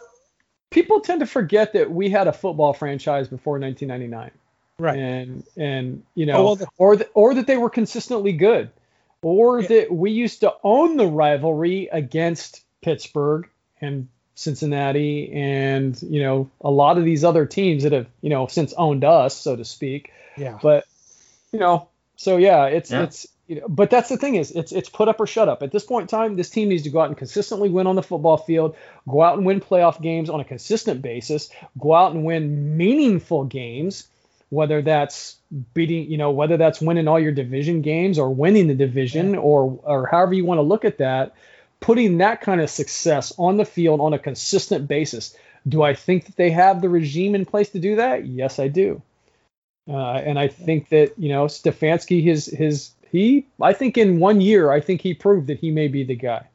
People tend to forget that we had a football franchise before 1999. right. and and you oh, know Oh, well, the- or th- or that they were consistently good or Yeah. that we used to own the rivalry against Pittsburgh and Cincinnati and you know a lot of these other teams that have you know since owned us so to speak Yeah. but you know So yeah, it's Yeah. it's you know, but that's the thing is it's it's put up or shut up. At this point in time, this team needs to go out and consistently win on the football field, go out and win playoff games on a consistent basis, go out and win meaningful games, whether that's beating, you know, whether that's winning all your division games or winning the division or or however you want to look at that, putting that kind of success on the field on a consistent basis. Do I think that they have the regime in place to do that? Yes, I do. Uh, and I think that you know Stefanski, his his he, I think in one year, I think he proved that he may be the guy.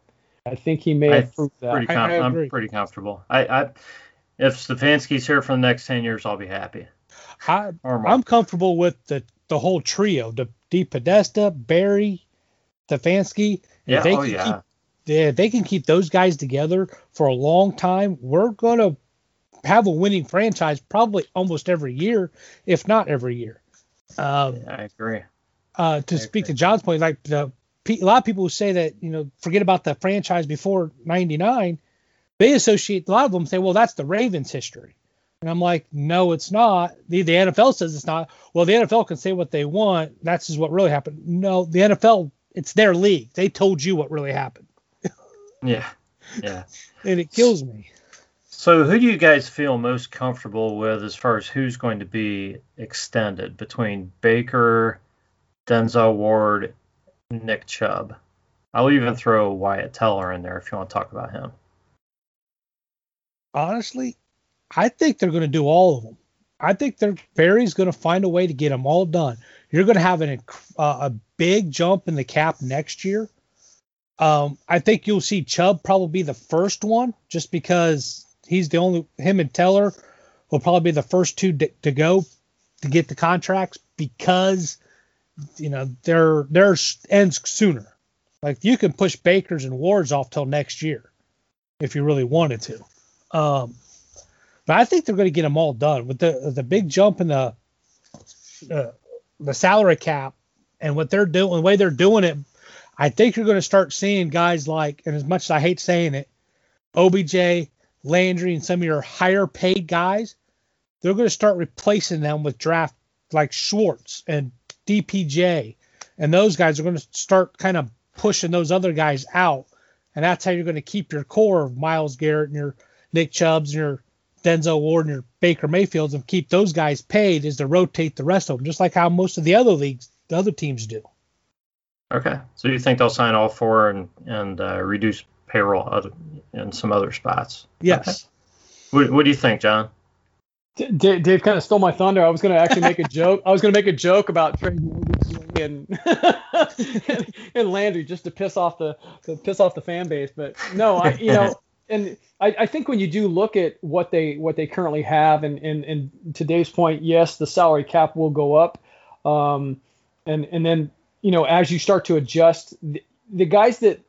I think he may I- have proved that. Pretty I- com- I I'm pretty comfortable. I, I if Stefanski's here for the next ten years, I'll be happy. I, I'm comfortable with the the whole trio: the DePodesta, Barry, Stefanski. If yeah. they Oh can yeah. keep yeah, if they can keep those guys together for a long time, we're gonna have a winning franchise probably almost every year, if not every year. Um, I agree. Uh, to speak to John's point, like the a lot of people who say that you know forget about the franchise before '99, they associate a lot of them say, well, that's the Ravens' history, and I'm like, no, it's not. The the NFL says it's not. Well, the NFL can say what they want. That's just what really happened. No, the NFL, it's their league. They told you what really happened, Yeah. Yeah. [laughs] and it kills me. So, who do you guys feel most comfortable with as far as who's going to be extended between Baker, Denzel Ward, Nick Chubb? I'll even throw Wyatt Teller in there if you want to talk about him. honestly, I think they're going to do all of them. I think they're Barry's going to find a way to get them all done. You're going to have an uh, a big jump in the cap next year. Um, I think you'll see Chubb probably be the first one, just because he's the only him and Teller will probably be the first two to, to go to get the contracts because you know their theirs ends sooner. Like you can push Baker's and Ward's off till next year if you really wanted to. Um, but I think they're going to get them all done with the the big jump in the uh, the salary cap and what they're doing, the way they're doing it. I think you're going to start seeing guys like, and as much as I hate saying it, OBJ, Landry, and some of your higher paid guys, they're going to start replacing them with draft like Schwartz and DPJ, and those guys are going to start kind of pushing those other guys out, and that's how you're going to keep your core of Myles Garrett and your Nick Chubbs and your Denzel Ward and your Baker Mayfields and keep those guys paid is to rotate the rest of them, just like how most of the other leagues, the other teams do. Okay. So, you think they'll sign all four and, and uh, reduce payroll other, in some other spots? Yes. What, what do you think, John? D- Dave, Dave kind of stole my thunder. I was going to actually make a [laughs] joke. I was going to make a joke about trading and, and [laughs] and Landry just to piss off the to piss off the fan base. But no, I you know, [laughs] and I, I think when you do look at what they what they currently have, and and and to Dave's point, yes, the salary cap will go up, um, and and then you know as you start to adjust, the, the guys that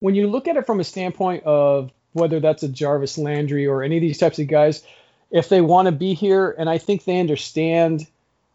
when you look at it from a standpoint of whether that's a Jarvis Landry or any of these types of guys if they want to be here and i think they understand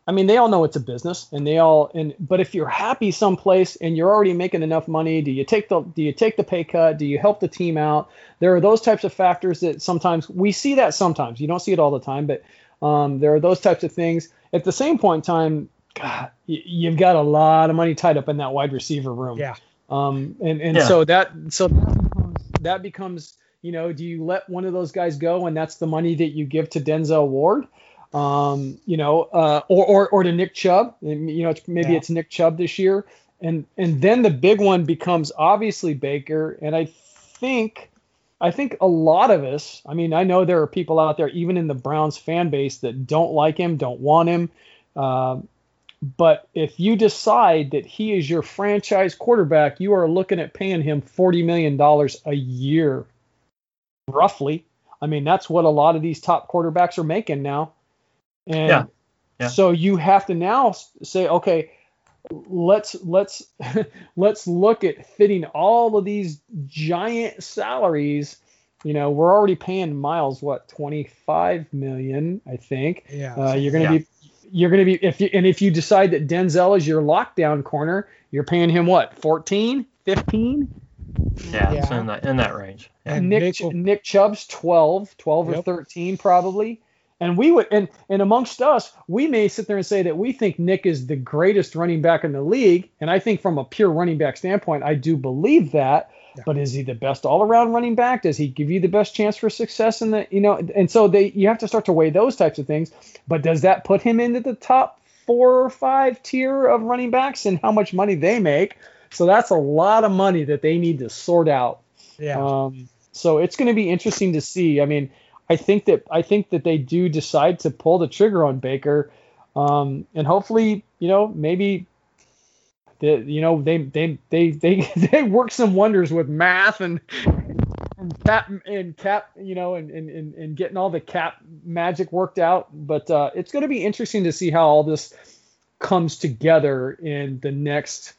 i mean they all know it's a business and they all and but if you're happy someplace and you're already making enough money do you take the do you take the pay cut? Do you help the team out? There are those types of factors that sometimes we see that sometimes. You don't see it all the time but um, there are those types of things. At the same point in time God, you've got a lot of money tied up in that wide receiver room. Yeah. um, and and Yeah. so that so that becomes, that becomes you know do you let one of those guys go and that's the money that you give to Denzel Ward, um, you know, uh, or or or to Nick Chubb, you know, it's, maybe Yeah. it's Nick Chubb this year, and and then the big one becomes obviously Baker, and I think. I think a lot of us, I mean, I know there are people out there, even in the Browns fan base, that don't like him, don't want him. Um, but if you decide that he is your franchise quarterback, you are looking at paying him $40 million a year, roughly. I mean, that's what a lot of these top quarterbacks are making now. And Yeah. Yeah. so you have to now say, okay, let's let's [laughs] let's look at fitting all of these giant salaries. You know, we're already paying Myles what 25 million, I think. Yeah. Uh, you're gonna Yeah. be you're gonna be if you and if you decide that Denzel is your lockdown corner, you're paying him what 14, 15. Yeah, it's Yeah. in that in that range. Yeah. And Nick Nick will- Nick Chubb's 12, 12 or 13 probably. And we would, and and amongst us, we may sit there and say that we think Nick is the greatest running back in the league. And I think from a pure running back standpoint, I do believe that. Yeah. But is he the best all-around running back? Does he give you the best chance for success in the, you know? And so they, you have to start to weigh those types of things. But does that put him into the top four or five tier of running backs and how much money they make? So that's a lot of money that they need to sort out. Yeah. Um, so it's going to be interesting to see. I mean, I think that I think that they do decide to pull the trigger on Baker, um, and hopefully, you know, maybe, the, you know, they they they [laughs] they they work some wonders with math and and cap and cap, you know, and and and getting all the cap magic worked out. But uh, it's going to be interesting to see how all this comes together in the next,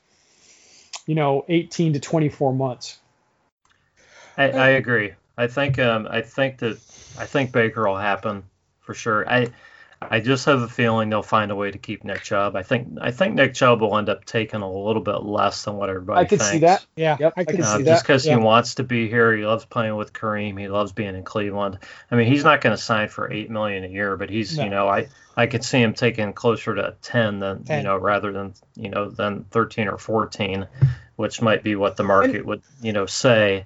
you know, 18 to 24 months. I, I agree. I think um, I think that I think Baker will happen for sure. I I just have a feeling they'll find a way to keep Nick Chubb. I think I think Nick Chubb will end up taking a little bit less than what everybody I could thinks. see that. Yeah, Yep, I I could can Uh, see just that. because Yeah. he wants to be here, he loves playing with Kareem. He loves being in Cleveland. I mean, he's not going to sign for eight million a year, but he's No. you know I I could see him taking closer to ten than 10. you know rather than you know than thirteen or fourteen, which might be what the market would you know say.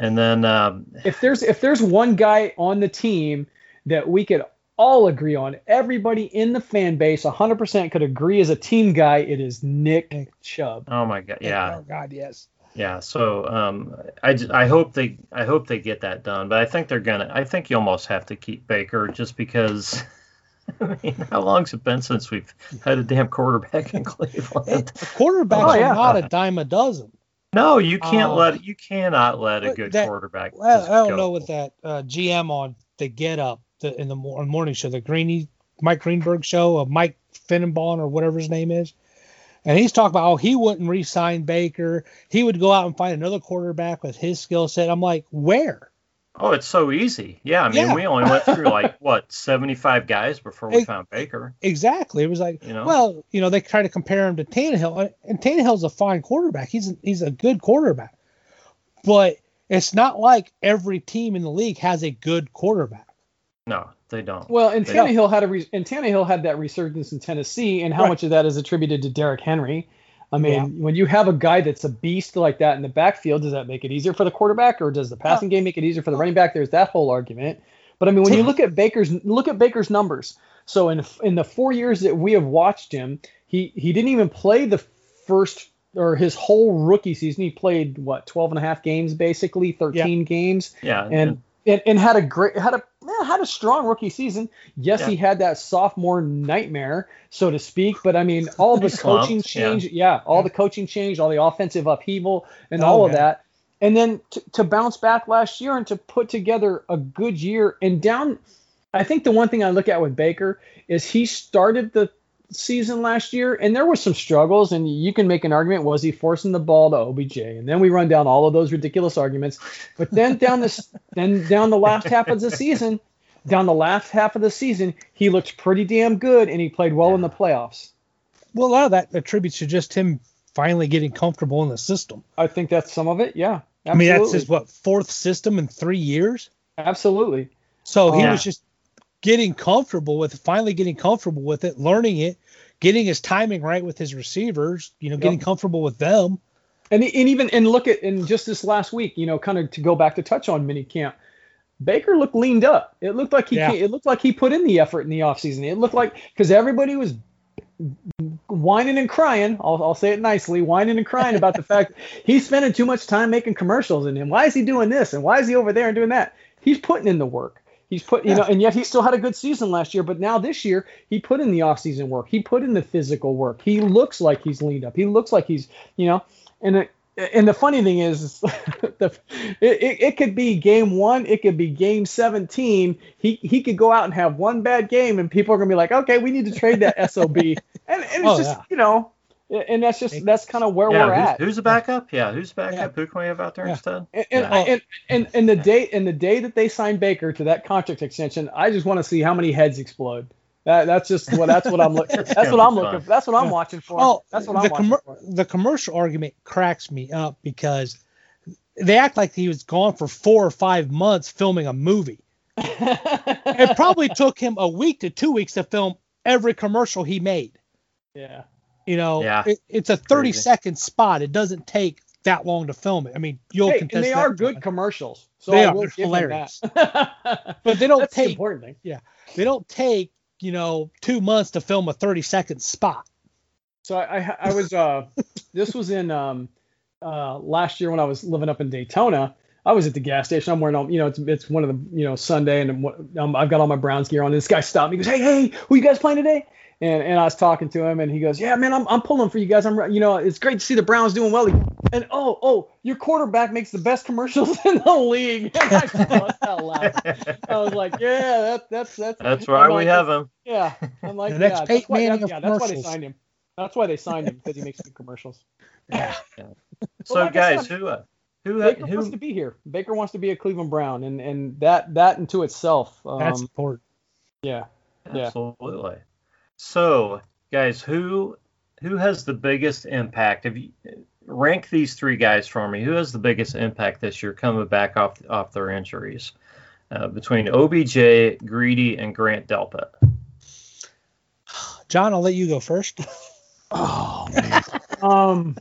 And then um, if there's if there's one guy on the team that we could all agree on, everybody in the fan base 100% could agree as a team guy, it is Nick Nick. Chubb. oh my god, yeah, Oh God, yes. Yeah, so um, I, j- I hope they I hope they get that done, but I think they're gonna. I think you almost have to keep Baker just because. [laughs] I mean, how long's it been since we've had a damn quarterback in Cleveland? [laughs] Quarterbacks Oh, yeah. are not a dime a dozen. No, you can't Uh, let you cannot let a good that- quarterback. Well, I don't go. know with that uh, GM on the Get Up the, in the morning show, the Greeny Mike Greenberg show, of Mike Finnenbaum or whatever his name is, and he's talking about how he wouldn't re-sign Baker. He would go out and find another quarterback with his skill set. I'm like, where? Oh, it's so easy. Yeah, I mean, Yeah. we only went through like [laughs] what seventy five guys before we Ex- found Baker. Exactly. It was like, You know? well, you know, they try to compare him to Tannehill, and Tannehill's a fine quarterback. He's a, he's a good quarterback, but it's not like every team in the league has a good quarterback. No, they don't. Well, and They- Tannehill had a re- and Tannehill had that resurgence in Tennessee, and how Right. much of that is attributed to Derrick Henry? I mean, Yeah. when you have a guy that's a beast like that in the backfield, does that make it easier for the quarterback, or does the passing game make it easier for the running back? There's that whole argument. But I mean, when you look at Baker's look at Baker's numbers. So in in the four years that we have watched him, he he didn't even play the first or his whole rookie season. He played what 12 and a half games, basically 13 games yeah, and and, and had a great had a yeah, had a strong rookie season. Yes, Yeah. he had that sophomore nightmare, so to speak. But I mean, all the [laughs] He coaching change, yeah. all the coaching change, all the offensive upheaval, and Oh, all of that. And then to, to bounce back last year and to put together a good year and down. I think the one thing I look at with Baker is he started the season last year and there were some struggles and you can make an argument was he forcing the ball to OBJ and then we run down all of those ridiculous arguments but then down this [laughs] then down the last half of the season down the last half of the season he looked pretty damn good and he played well in the playoffs Well, a lot of that attributes to just him finally getting comfortable in the system. I think that's some of it yeah I mean, that's absolutely. his what fourth system in three years. absolutely So he Yeah. was just getting comfortable with finally getting comfortable with it, learning it, getting his timing right with his receivers, you know, getting comfortable with them. And, and even and look at in just this last week, you know, kind of to go back to touch on mini camp, Baker looked leaned up. It looked like he Yeah. it looked like he put in the effort in the offseason. It looked like because everybody was whining and crying. I'll, I'll say it nicely, whining and crying about the fact [laughs] he's spending too much time making commercials and, and why is he doing this and why is he over there and doing that? He's putting in the work. He's put, you Yeah. know, and yet he still had a good season last year. But now this year, he put in the offseason work. He put in the physical work. He looks like he's leaned up. He looks like he's, you know, and it, and the funny thing is, [laughs] the it, it, it could be game one, it could be game 17. He he could go out and have one bad game, and people are gonna be like, okay, we need to trade that sob. And, and it's Oh, just, yeah. you know, and that's just that's kind of where yeah. we're who's, at. who's the backup? Yeah, who's the Yeah. backup? Who can we have out there Yeah. instead? And and, Yeah. and, and and the day and the day that they sign Baker to that contract extension, I just want to see how many heads explode. That, that's just what that's what I'm looking. [laughs] That's that's what I'm looking. fun. That's what I'm watching for. Well, that's what I'm watching commer- for. the commercial argument cracks me up because they act like he was gone for four or five months filming a movie. [laughs] it probably took him a week to two weeks to film every commercial he made. Yeah. You know, Yeah. it, it's a 30 Crazy. second spot. It doesn't take that long to film it. I mean, you'll Hey, contest and they that, are good John. commercials. So They I are. will They're them hilarious. that. [laughs] But they don't That's the take important thing. Yeah. They don't take you know two months to film a 30 second spot. So I, I, I was uh, [laughs] this was in um, uh, last year when I was living up in Daytona. I was at the gas station. I'm wearing all, you know, it's it's one of the, you know, Sunday, and I'm- um, I've got all my Browns gear on. And This guy stopped me. He goes, "Hey, hey, who you guys playing today?" And and I was talking to him, and he goes, "Yeah, man, I'm I'm pulling for you guys. I'm, you know, it's great to see the Browns doing well." And oh, oh, your quarterback makes the best commercials [laughs] in the league. And [laughs] I out laughing. I was like, "Yeah, that, that's that's That's I'm why we like, have him. yeah, I'm like, The next yeah, that's why, Manning yeah, that's why they signed him. That's why they signed him because he makes good commercials. [laughs] Yeah. So like guys, said, who uh, who Baker wants to be here. Baker wants to be a Cleveland Brown, and and that that into itself, um, That's important. yeah. Yeah. Absolutely. So, guys, who who has the biggest impact? If you rank these three guys for me, who has the biggest impact this year coming back off off their injuries? Uh, between OBJ, Greedy, and Grant Delpit. John, I'll let you go first. [laughs] Oh man. um,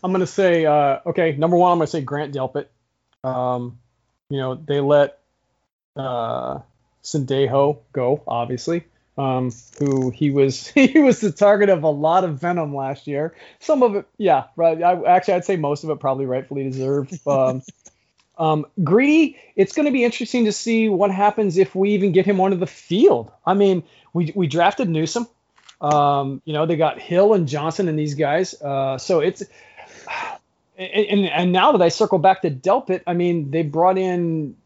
I'm gonna say uh, okay. Number one, I'm gonna say Grant Delpit. Um, you know they let uh, Sendejo go, obviously. Um, who he was [laughs] he was the target of a lot of venom last year. Some of it, yeah, right. I, actually, I'd say most of it probably rightfully deserved. Um, [laughs] um, Greedy, it's going to be interesting to see what happens if we even get him onto the field. I mean, we we drafted Newsome. Um, you know, they got Hill and Johnson and these guys. Uh, so it's [sighs] and, and and now that I circle back to Delpit, I mean, they brought in,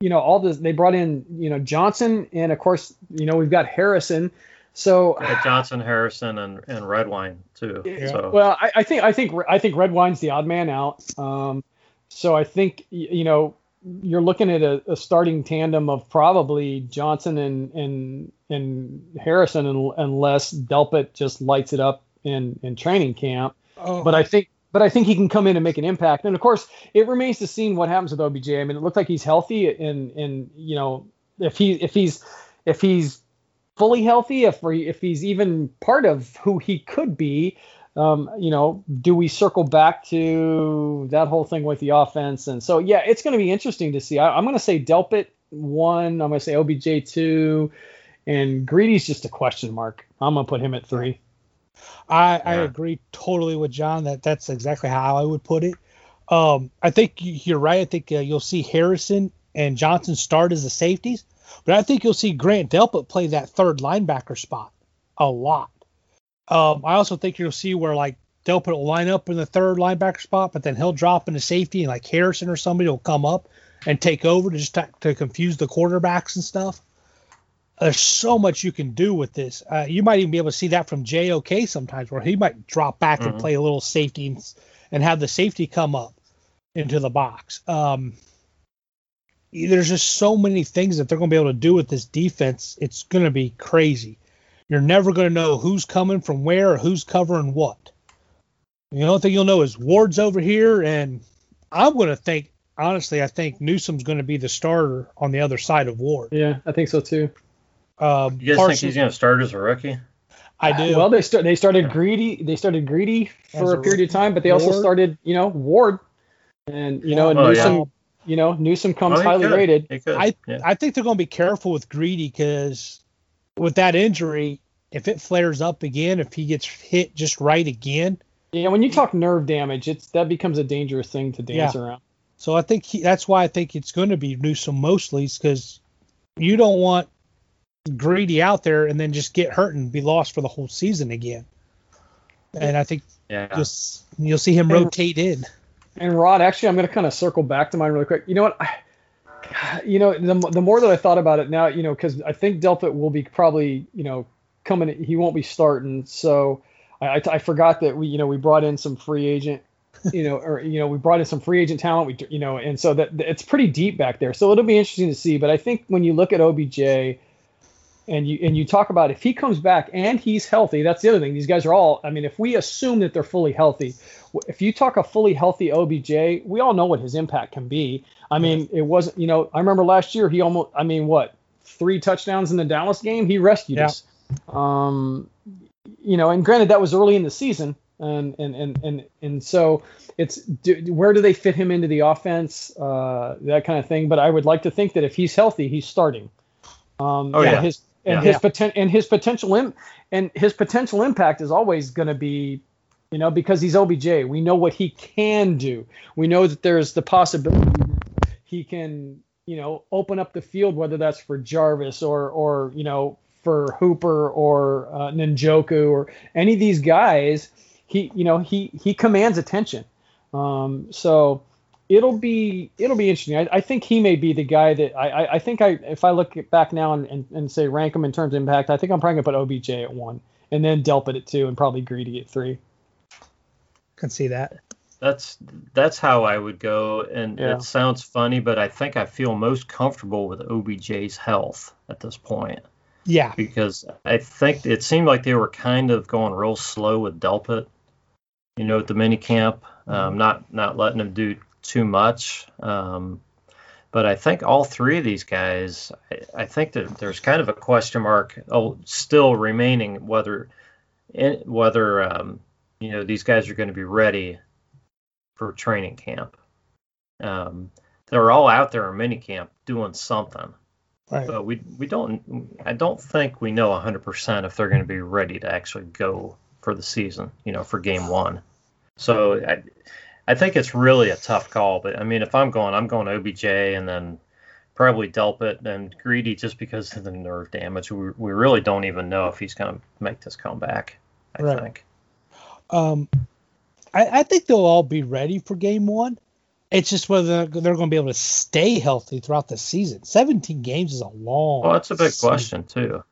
you know, all this. They brought in, you know, Johnson, and of course, you know, we've got Harrison. So Uh, Johnson, Harrison, and and Redwine too. Yeah. So well, I, I think I think I think Redwine's the odd man out. Um, so I think you know you're looking at a, a starting tandem of probably Johnson and and and Harrison, unless Delpit just lights it up in in training camp. Oh, But I think but I think he can come in and make an impact. And of course, it remains to see what happens with OBJ. I mean, it looked like he's healthy, and and you know if he if he's if he's fully healthy, if if he's even part of who he could be, um, you know, do we circle back to that whole thing with the offense? And so yeah, it's going to be interesting to see. I, I'm going to say Delpit one. I'm going to say OBJ two, and Greedy's just a question mark. I'm going to put him at three. I, I agree totally with John that that's exactly how I would put it. Um, I think you're right. I think uh, you'll see Harrison and Johnson start as the safeties, but I think you'll see Grant Delpit play that third linebacker spot a lot. Um, I also think you'll see where like Delpit will line up in the third linebacker spot, but then he'll drop into safety and like Harrison or somebody will come up and take over to just to, to confuse the quarterbacks and stuff. There's so much you can do with this. Uh, you might even be able to see that from JOK sometimes, where he might drop back and Mhm. play a little safety and, and have the safety come up into the box. Um, there's just so many things that they're going to be able to do with this defense. It's going to be crazy. You're never going to know who's coming from where or who's covering what. The only thing you'll know is Ward's over here, and I'm going to think, honestly, I think Newsome's going to be the starter on the other side of Ward. Yeah, I think so too. Um, you guys think he's going to start as a rookie? I do. Well, they start they started greedy. They started greedy for a a period of time, but they also started, you know, Ward, and you know, and Oh, yeah. Newsome. You know, Newsome comes Oh, highly could. rated. Could. I yeah. I think they're going to be careful with Greedy because with that injury, if it flares up again, if he gets hit just right again, Yeah, when you talk nerve damage, it's that becomes a dangerous thing to dance Yeah. around. so I think he, that's why I think it's going to be Newsome mostly because you don't want Greedy out there and then just get hurt and be lost for the whole season again. And I think yeah. you'll, you'll see him And- rotate in. And Rod, actually, I'm going to kind of circle back to mine really quick. You know what? I, you know, the, the more that I thought about it now, you know, because I think Delpit will be probably, you know, coming. He won't be starting. So I, I, I forgot that we, you know, we brought in some free agent, you know, or you know, we brought in some free agent talent. We, you know, and so that it's pretty deep back there. So it'll be interesting to see. But I think when you look at OBJ, and you and you talk about if he comes back and he's healthy, that's the other thing. These guys are all. I mean, if we assume that they're fully healthy, if you talk a fully healthy OBJ, we all know what his impact can be. I mean, it wasn't. You know, I remember last year he almost. I mean, what three touchdowns in the Dallas game? He rescued Yeah. us. Um, you know, and granted that was early in the season, and and and and and so it's do, where do they fit him into the offense, uh, that kind of thing. But I would like to think that if he's healthy, he's starting. Um, Oh, and yeah. His and Yeah. his poten- and his potential Im- and his potential impact is always going to be, you know, because he's OBJ. We know what he can do. We know that there's the possibility that he can, you know, open up the field, whether that's for Jarvis or or you know for Hooper or uh, Njoku or any of these guys. He, you know, he he commands attention. Um, so it'll be it'll be interesting. I, I think he may be the guy that I, I, I think I if I look back now and, and, and say rank him in terms of impact, I think I'm probably gonna put OBJ at one and then Delpit at two and probably Greedy at three. Can see that. That's that's how I would go, and Yeah. it sounds funny, but I think I feel most comfortable with OBJ's health at this point Yeah. because I think it seemed like they were kind of going real slow with Delpit, you know, at the mini camp, um, not not letting him do too much. Um, but I think all three of these guys, I, I think that there's kind of a question mark oh, still remaining whether in, whether um, you know these guys are going to be ready for training camp. Um, they're all out there in mini camp doing something Right. but we we don't I don't think we know 100% if they're going to be ready to actually go for the season, you know, for game 1. So I I think it's really a tough call, but I mean if I'm going I'm going OBJ and then probably Delpit and Greedy just because of the nerve damage. We, we really don't even know if he's going to make this comeback, I Right. think. Um, I, I think they'll all be ready for game one. It's just whether they're going to be able to stay healthy throughout the season. 17 games is a long. Well, that's a big season, question too.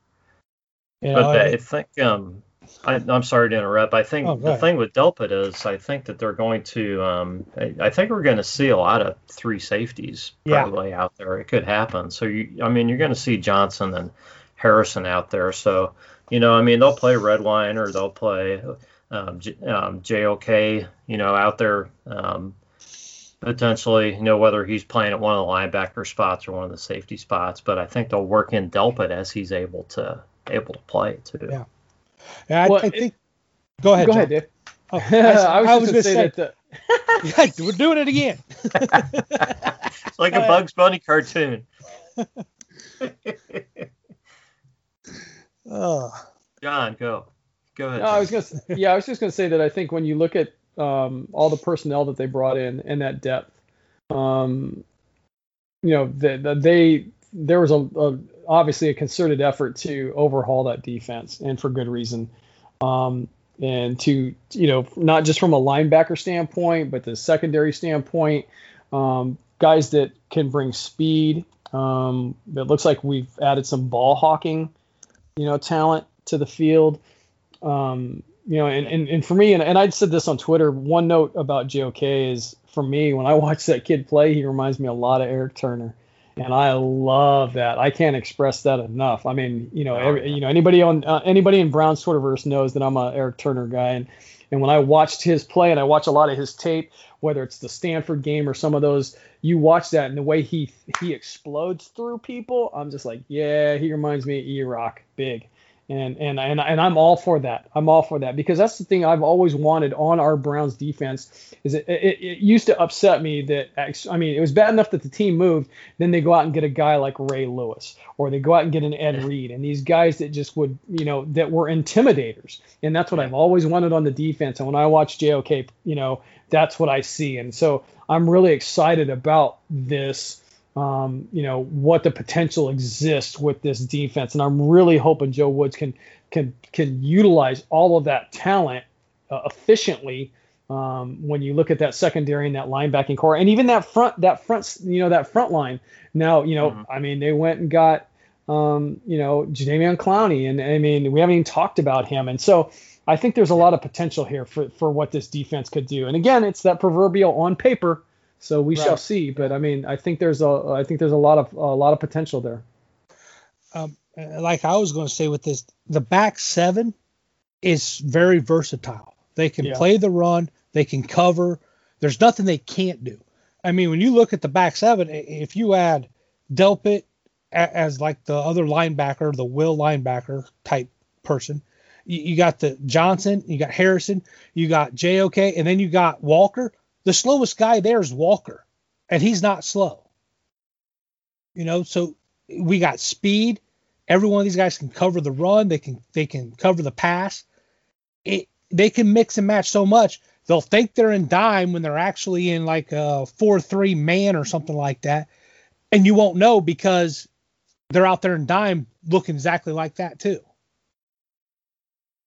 you But know, the- and- I think um, I, I'm sorry to interrupt. I think Oh, the ahead. thing with Delpit is I think that they're going to. Um, I, I think we're going to see a lot of three safeties Yeah. probably out there. It could happen. So you, I mean, you're going to see Johnson and Harrison out there. So you know, I mean, they'll play Redwine or they'll play um, J, um, JOK. You know, out there. Um, Potentially, you know, whether he's playing at one of the linebacker spots or one of the safety spots, but I think they'll work in Delpit as he's able to able to play too. Yeah. Yeah, I, Well, I think. Go ahead. Go John. ahead, Dave. Oh, [laughs] I was, I just was gonna gonna say, that. The, [laughs] Yeah, we're doing it again. [laughs] It's like a Uh, Bugs Bunny cartoon. Oh, John, go. Go ahead. No, I was gonna. Yeah, I was just gonna say that I think when you look at um, all the personnel that they brought in and that depth, um, you know, the, the, they there was a, a obviously a concerted effort to overhaul that defense, and for good reason. Um, and to you know, not just from a linebacker standpoint, but the secondary standpoint, um, guys that can bring speed. Um, it looks like we've added some ball hawking, you know, talent to the field. Um, you know, and, and, and for me, and, and I said this on Twitter, one note about JOK is for me, when I [laughs] watch that kid play, he reminds me a lot of Eric Turner. And I love that. I can't express that enough. I mean, you know, Oh, every, you know, anybody on uh, anybody in Brown's Twitterverse knows that I'm a Eric Turner guy. And and when I watched his play, and I watch a lot of his tape, whether it's the Stanford game or some of those, you watch that and the way he he explodes through people, I'm just like, yeah, he reminds me of E-Rock, big. And and and and I'm all for that. I'm all for that because that's the thing I've always wanted on our Browns defense. Is it, it, it used to upset me that I mean it was bad enough that the team moved, then they go out and get a guy like Ray Lewis, or they go out and get an Ed Reed, and these guys that just would you know that were intimidators, and that's what I've always wanted on the defense. And when I watch JOK, you know that's what I see, and so I'm really excited about this um, you know what the potential exists with this defense, and I'm really hoping Joe Woods can can can utilize all of that talent uh, efficiently. Um, when you look at that secondary and that linebacking corps, and even that front that front you know that front line. Now you know Mhm. I mean they went and got um, you know Jadeveon Clowney, and I mean we haven't even talked about him, and so. I think there's a lot of potential here for, for what this defense could do. And again, it's that proverbial on paper, so we Right. shall see. But I mean, I think there's a I think there's a lot of a lot of potential there. Um, like I was going to say with this, the back seven is very versatile. They can Yeah. play the run, they can cover. There's nothing they can't do. I mean, when you look at the back seven, if you add Delpit as like the other linebacker, the will linebacker type person, you got the Johnson, you got Harrison, you got JOK, and then you got Walker. The slowest guy there is Walker, and he's not slow. You know, so we got speed. Every one of these guys can cover the run. They can they can cover the pass. It they can mix and match so much. They'll think they're in dime when they're actually in like a four three man or something like that, and you won't know because they're out there in dime looking exactly like that too.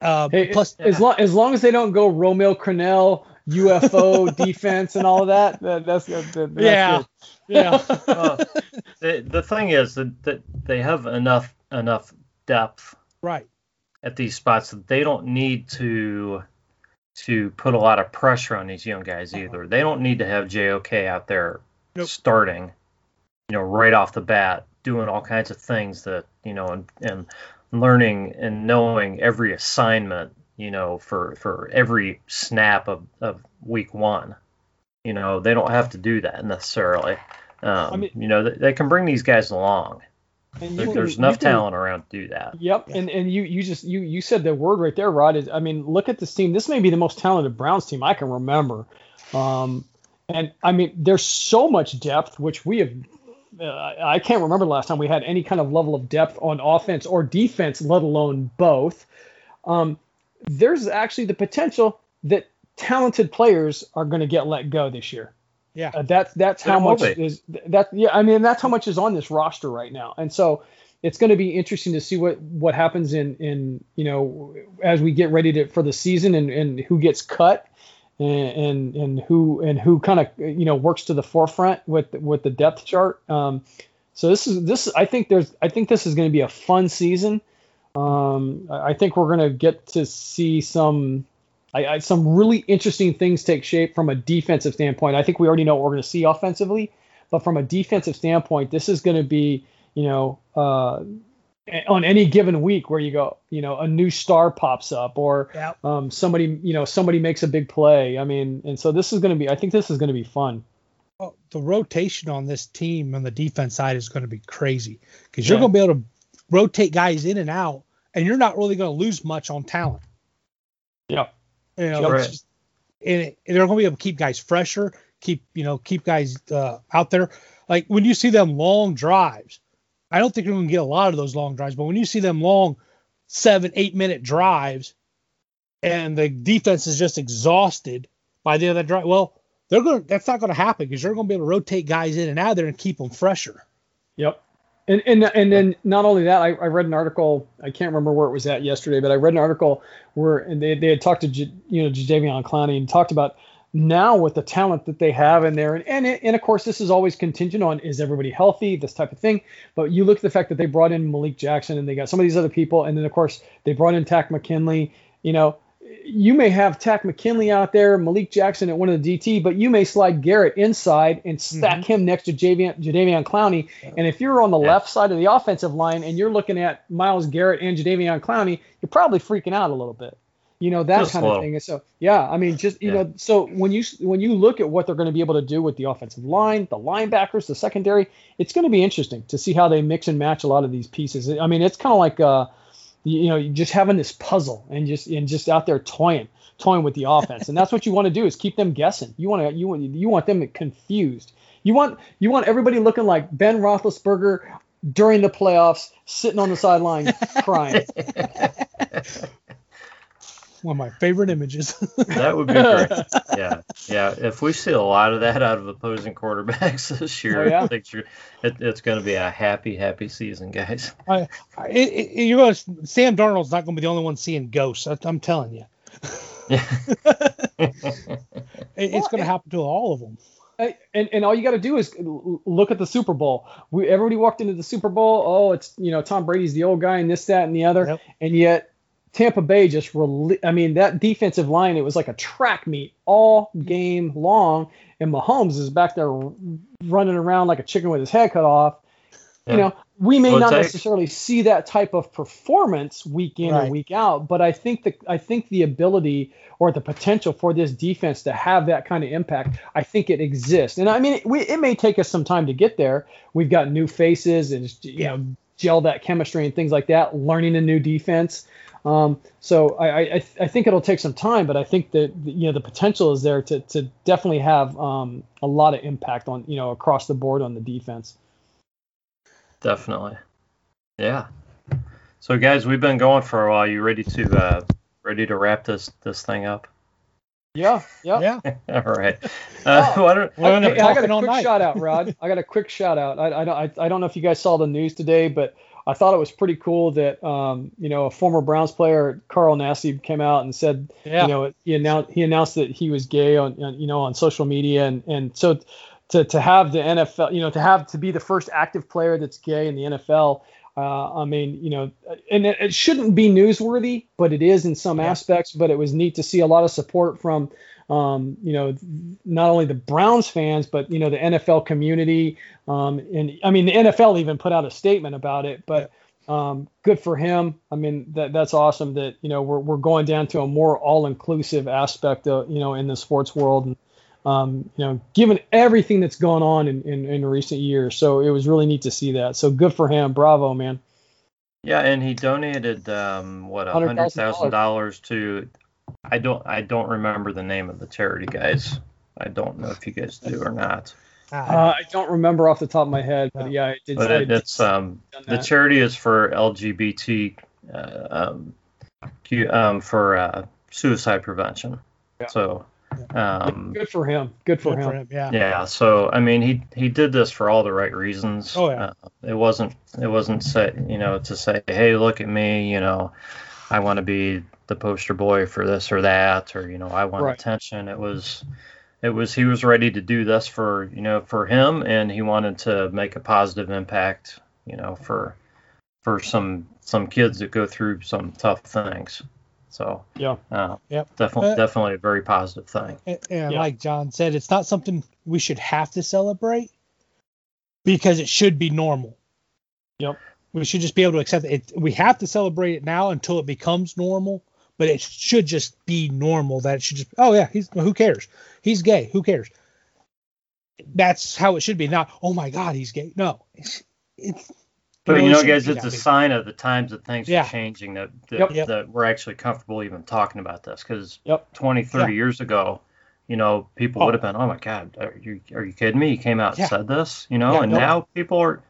Uh, Hey, plus, as long as long as they don't go Romeo Crennel, UFO [laughs] defense, and all of that, that that's, that, that- that's yeah, good. yeah, [laughs] Well, the, the thing is that, that they have enough enough depth right. at these spots that they don't need to to put a lot of pressure on these young guys uh-huh. either. They don't need to have JOK out there Nope. starting, you know, right off the bat, doing all kinds of things that you know, and and learning and knowing every assignment, you know, for for every snap of of week one. You know, they don't have to do that necessarily. Um, mean- you know, they, they can bring these guys along. And There- can- there's enough can- talent around to do that. Yep, and and you you just you you said the word right there, Rod. Is I mean, look at this team. This may be the most talented Browns team I can remember. Um, and I mean, there's so much depth, which we have. Uh, I can't remember the last time we had any kind of level of depth on offense or defense, let alone both. Um, there's actually the potential that talented players are going to get let go this year. Yeah. Uh, that's that's how There will much be. is that. Yeah, I mean that's how much is on this roster right now, and so it's going to be interesting to see what what happens in in you know as we get ready to for the season and and who gets cut and and, and who and who kind of you know works to the forefront with with the depth chart. Um, so this is this I think there's I think this is going to be a fun season. Um, I think we're going to get to see some I, I, some really interesting things take shape from a defensive standpoint. I think we already know what we're going to see offensively, but from a defensive standpoint, this is going to be, you know, uh, on any given week where you go, you know, a new star pops up or Yeah. um, somebody, you know, somebody makes a big play. I mean, and so this is going to be, I think this is going to be fun. Well, the rotation on this team on the defense side is going to be crazy because you're Yeah. going to be able to rotate guys in and out, and you're not really going to lose much on talent. Yeah. You know, Sure. just- and, it- and they're going to be able to keep guys fresher, keep you know keep guys uh, out there. Like when you see them long drives, I don't think you're going to get a lot of those long drives, but when you see them long seven eight minute drives, and the defense is just exhausted by the other drive, well, they're going. to That's not going to happen because they're going to be able to rotate guys in and out there and keep them fresher. Yep. And and and then not only that, I, I read an article. I can't remember where it was at yesterday, but I read an article where and they, they had talked to J, you know Jadeveon Clowney and talked about now with the talent that they have in there, and and it, and of course this is always contingent on is everybody healthy, this type of thing. But you look at the fact that they brought in Malik Jackson and they got some of these other people, and then of course they brought in Takk McKinley. You know, you may have Takk McKinley out there, Malik Jackson at one of the DT, but you may slide Garrett inside and stack him next to Jadeveon, Jadeveon Clowney. And if you're on the Yeah. left side of the offensive line and you're looking at Myles Garrett and Jadeveon Clowney, you're probably freaking out a little bit. You know that Just kind of thing. And so yeah, I mean, just you Yeah. know, so when you when you look at what they're going to be able to do with the offensive line, the linebackers, the secondary, it's going to be interesting to see how they mix and match a lot of these pieces. I mean, it's kind of like uh, you, know, just having this puzzle and just and just out there toying toying with the offense, and that's what you want to do is keep them guessing. You want to you want you want them confused. You want you want everybody looking like Ben Roethlisberger during the playoffs, sitting on the sideline crying. [laughs] One of my favorite images. That would be great. [laughs] Yeah, yeah. If we see a lot of that out of opposing quarterbacks [laughs] this year, Oh, yeah. I think you're, it, it's going to be a happy, happy season, guys. I, I, it, it, you're going to, Sam Darnold's not going to be the only one seeing ghosts. I, I'm telling you, Yeah. [laughs] it, it's going to happen to all of them. And and all you got to do is look at the Super Bowl. We everybody walked into the Super Bowl. Oh, it's you know Tom Brady's the old guy and this that and the other, Yep. and yet Tampa Bay just rel- I mean that defensive line it was like a track meet all game long, and Mahomes is back there running around like a chicken with his head cut off. you know, we may Well, not take- necessarily see that type of performance week in Right. or week out, but I think the I think the ability or the potential for this defense to have that kind of impact, I think it exists. And I mean, it, we, it may take us some time to get there. We've got new faces and you know gel that chemistry and things like that. Learning a new defense. Um, so I, I, I think it'll take some time, but I think that you know the potential is there to, to definitely have um, a lot of impact on you know across the board on the defense. Definitely. Yeah. So guys, we've been going for a while. You ready to uh ready to wrap this this thing up? Yeah, yeah. Yeah. [laughs] All right. [laughs] Uh, Oh. why don't, We're I got talking a quick night. shout out, Rod. I got a quick shout out. I, I don't I, I don't know if you guys saw the news today, but I thought it was pretty cool that um, you know a former Browns player, Carl Nassib, came out and said Yeah. you know he announced he announced that he was gay on, on you know on social media and and so to to have the NFL you know to have to be the first active player that's gay in the NFL. Uh, I mean, you know, and it, it shouldn't be newsworthy, but it is in some Yeah. aspects. But it was neat to see a lot of support from, um, you know, not only the Browns fans, but you know the NFL community. Um, and I mean, the NFL even put out a statement about it. But um, good for him. I mean, that that's awesome that you know we're we're going down to a more all-inclusive aspect of you know in the sports world. And, um, you know, given everything that's gone on in, in, in recent years, so it was really neat to see that. So good for him. Bravo, man. yeah, and he donated um what a $100,000. dollars to I don't I don't remember the name of the charity guys. I don't know if you guys do or not. Ah, Uh, I don't remember off the top of my head, but yeah, I did. But I it, did it's um the charity is for LGBT uh, um, um for uh, suicide prevention. Yeah. So um good for him. Good for good him. for him. Yeah. Yeah, so I mean, he he did this for all the right reasons. Oh, yeah. Uh, it wasn't it wasn't say you know to say, hey, look at me, you know, I want to be the poster boy for this or that, or you know, I want Right. attention. It was it was he was ready to do this for you know for him, and he wanted to make a positive impact, you know, for for some some kids that go through some tough things. So Yeah. uh, Yep. definitely Uh, definitely a very positive thing. And, and Yeah. like John said, it's not something we should have to celebrate because it should be normal. Yep. We should just be able to accept it. it. We have to celebrate it now until it becomes normal, but it should just be normal that it should just, oh, yeah, he's, who cares? He's gay. Who cares? That's how it should be. Not, oh my God, he's gay. No. It's, it's But you know, guys, it's a sign of the times that things Yeah. are changing that that, Yep. Yep. that we're actually comfortable even talking about this. Because Yep. 20, 30 years ago, you know, people Oh. would have been, oh my God, are you are you kidding me? You came out Yeah. and said this, you know, Yeah, and no. now people are,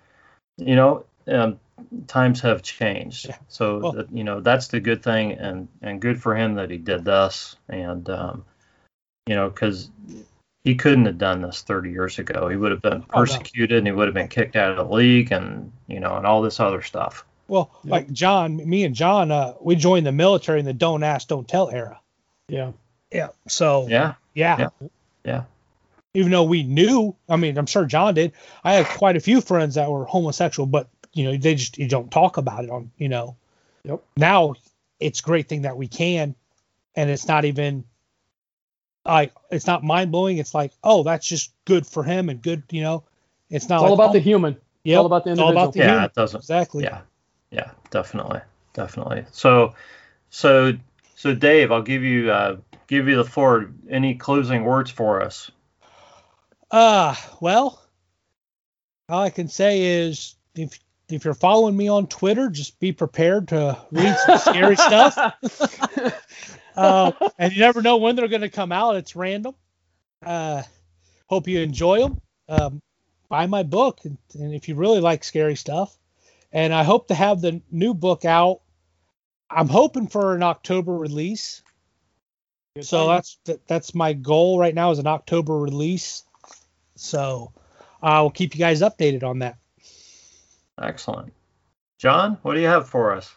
you know, um, times have changed. Yeah. So Well- that, you know, that's the good thing, and and good for him that he did this, and um, you know, because he couldn't have done this 30 years ago. He would have been Oh, no. persecuted, and he would have been kicked out of the league, and you know, and all this other stuff. Well, Yep. like John, me and John, uh, we joined the military in the don't ask, don't tell era. Yeah. Yeah. So, Yeah. yeah. Yeah. Yeah. Even though we knew, I mean, I'm sure John did. I had quite a few friends that were homosexual, but you know, they just you don't talk about it on, you know. Yep. Now it's a great thing that we can, and it's not even like it's not mind blowing. It's like, oh, that's just good for him and good, you know. It's not It's all like, about oh, the human. yep, all about the it's all about individual. the Yeah, human. it doesn't. Exactly. Yeah, yeah, definitely, definitely. So, so, so, Dave, I'll give you uh, give you the floor. Any closing words for us? Uh, well, all I can say is if if you're following me on Twitter, just be prepared to read some scary stuff. [laughs] [laughs] Uh, and you never know when they're going to come out. It's random. Uh, hope you enjoy them. Um, buy my book, and, and if you really like scary stuff, and I hope to have the new book out. I'm hoping for an October release. Good So timing. that's that, that's my goal right now is an October release. So I will keep you guys updated on that. Excellent, John. What do you have for us?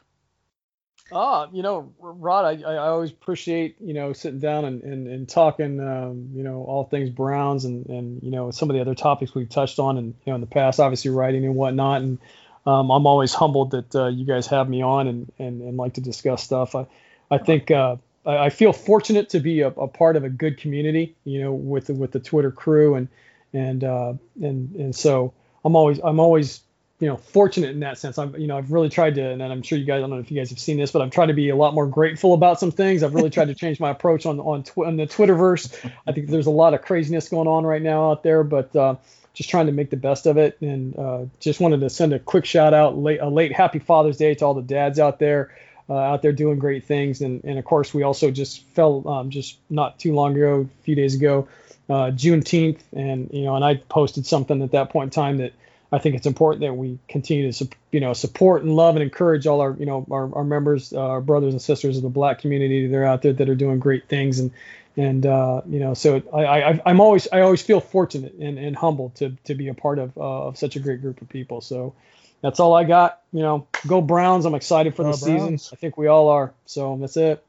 Ah, you know, Rod, I, I always appreciate, you know, sitting down and, and, and talking, um, you know, all things Browns and, and, you know, some of the other topics we've touched on and, you know, in the past, obviously writing and whatnot. And um, I'm always humbled that uh, you guys have me on and, and, and like to discuss stuff. I, I think uh, I, I feel fortunate to be a, a part of a good community, you know, with with the Twitter crew and, and, uh, and, and so I'm always, I'm always, you know fortunate in that sense. I'm you know I've really tried to, and I'm sure you guys I don't know if you guys have seen this, but I've tried to be a lot more grateful about some things. I've really tried to change my approach on on, tw- on the Twitterverse. I think there's a lot of craziness going on right now out there, but uh, just trying to make the best of it. And uh, just wanted to send a quick shout out, late, a late Happy Father's Day to all the dads out there. Uh, out there doing great things, and, and of course we also just fell um, just not too long ago, a few days ago, uh, Juneteenth, and you know, and I posted something at that point in time that I think it's important that we continue to you know support and love and encourage all our you know our, our members, uh, our brothers and sisters of the Black community that are out there that are doing great things, and and uh, you know so I, I I'm always I always feel fortunate and, and humbled to to be a part of uh, of such a great group of people. So that's all I got. You know, go Browns! I'm excited for Go the season. I think we all are. So that's it.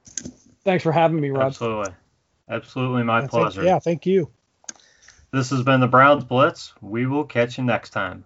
Thanks for having me, Rod. Absolutely. Absolutely my I think- pleasure. yeah, thank you. This has been the Browns Blitz. We will catch you next time.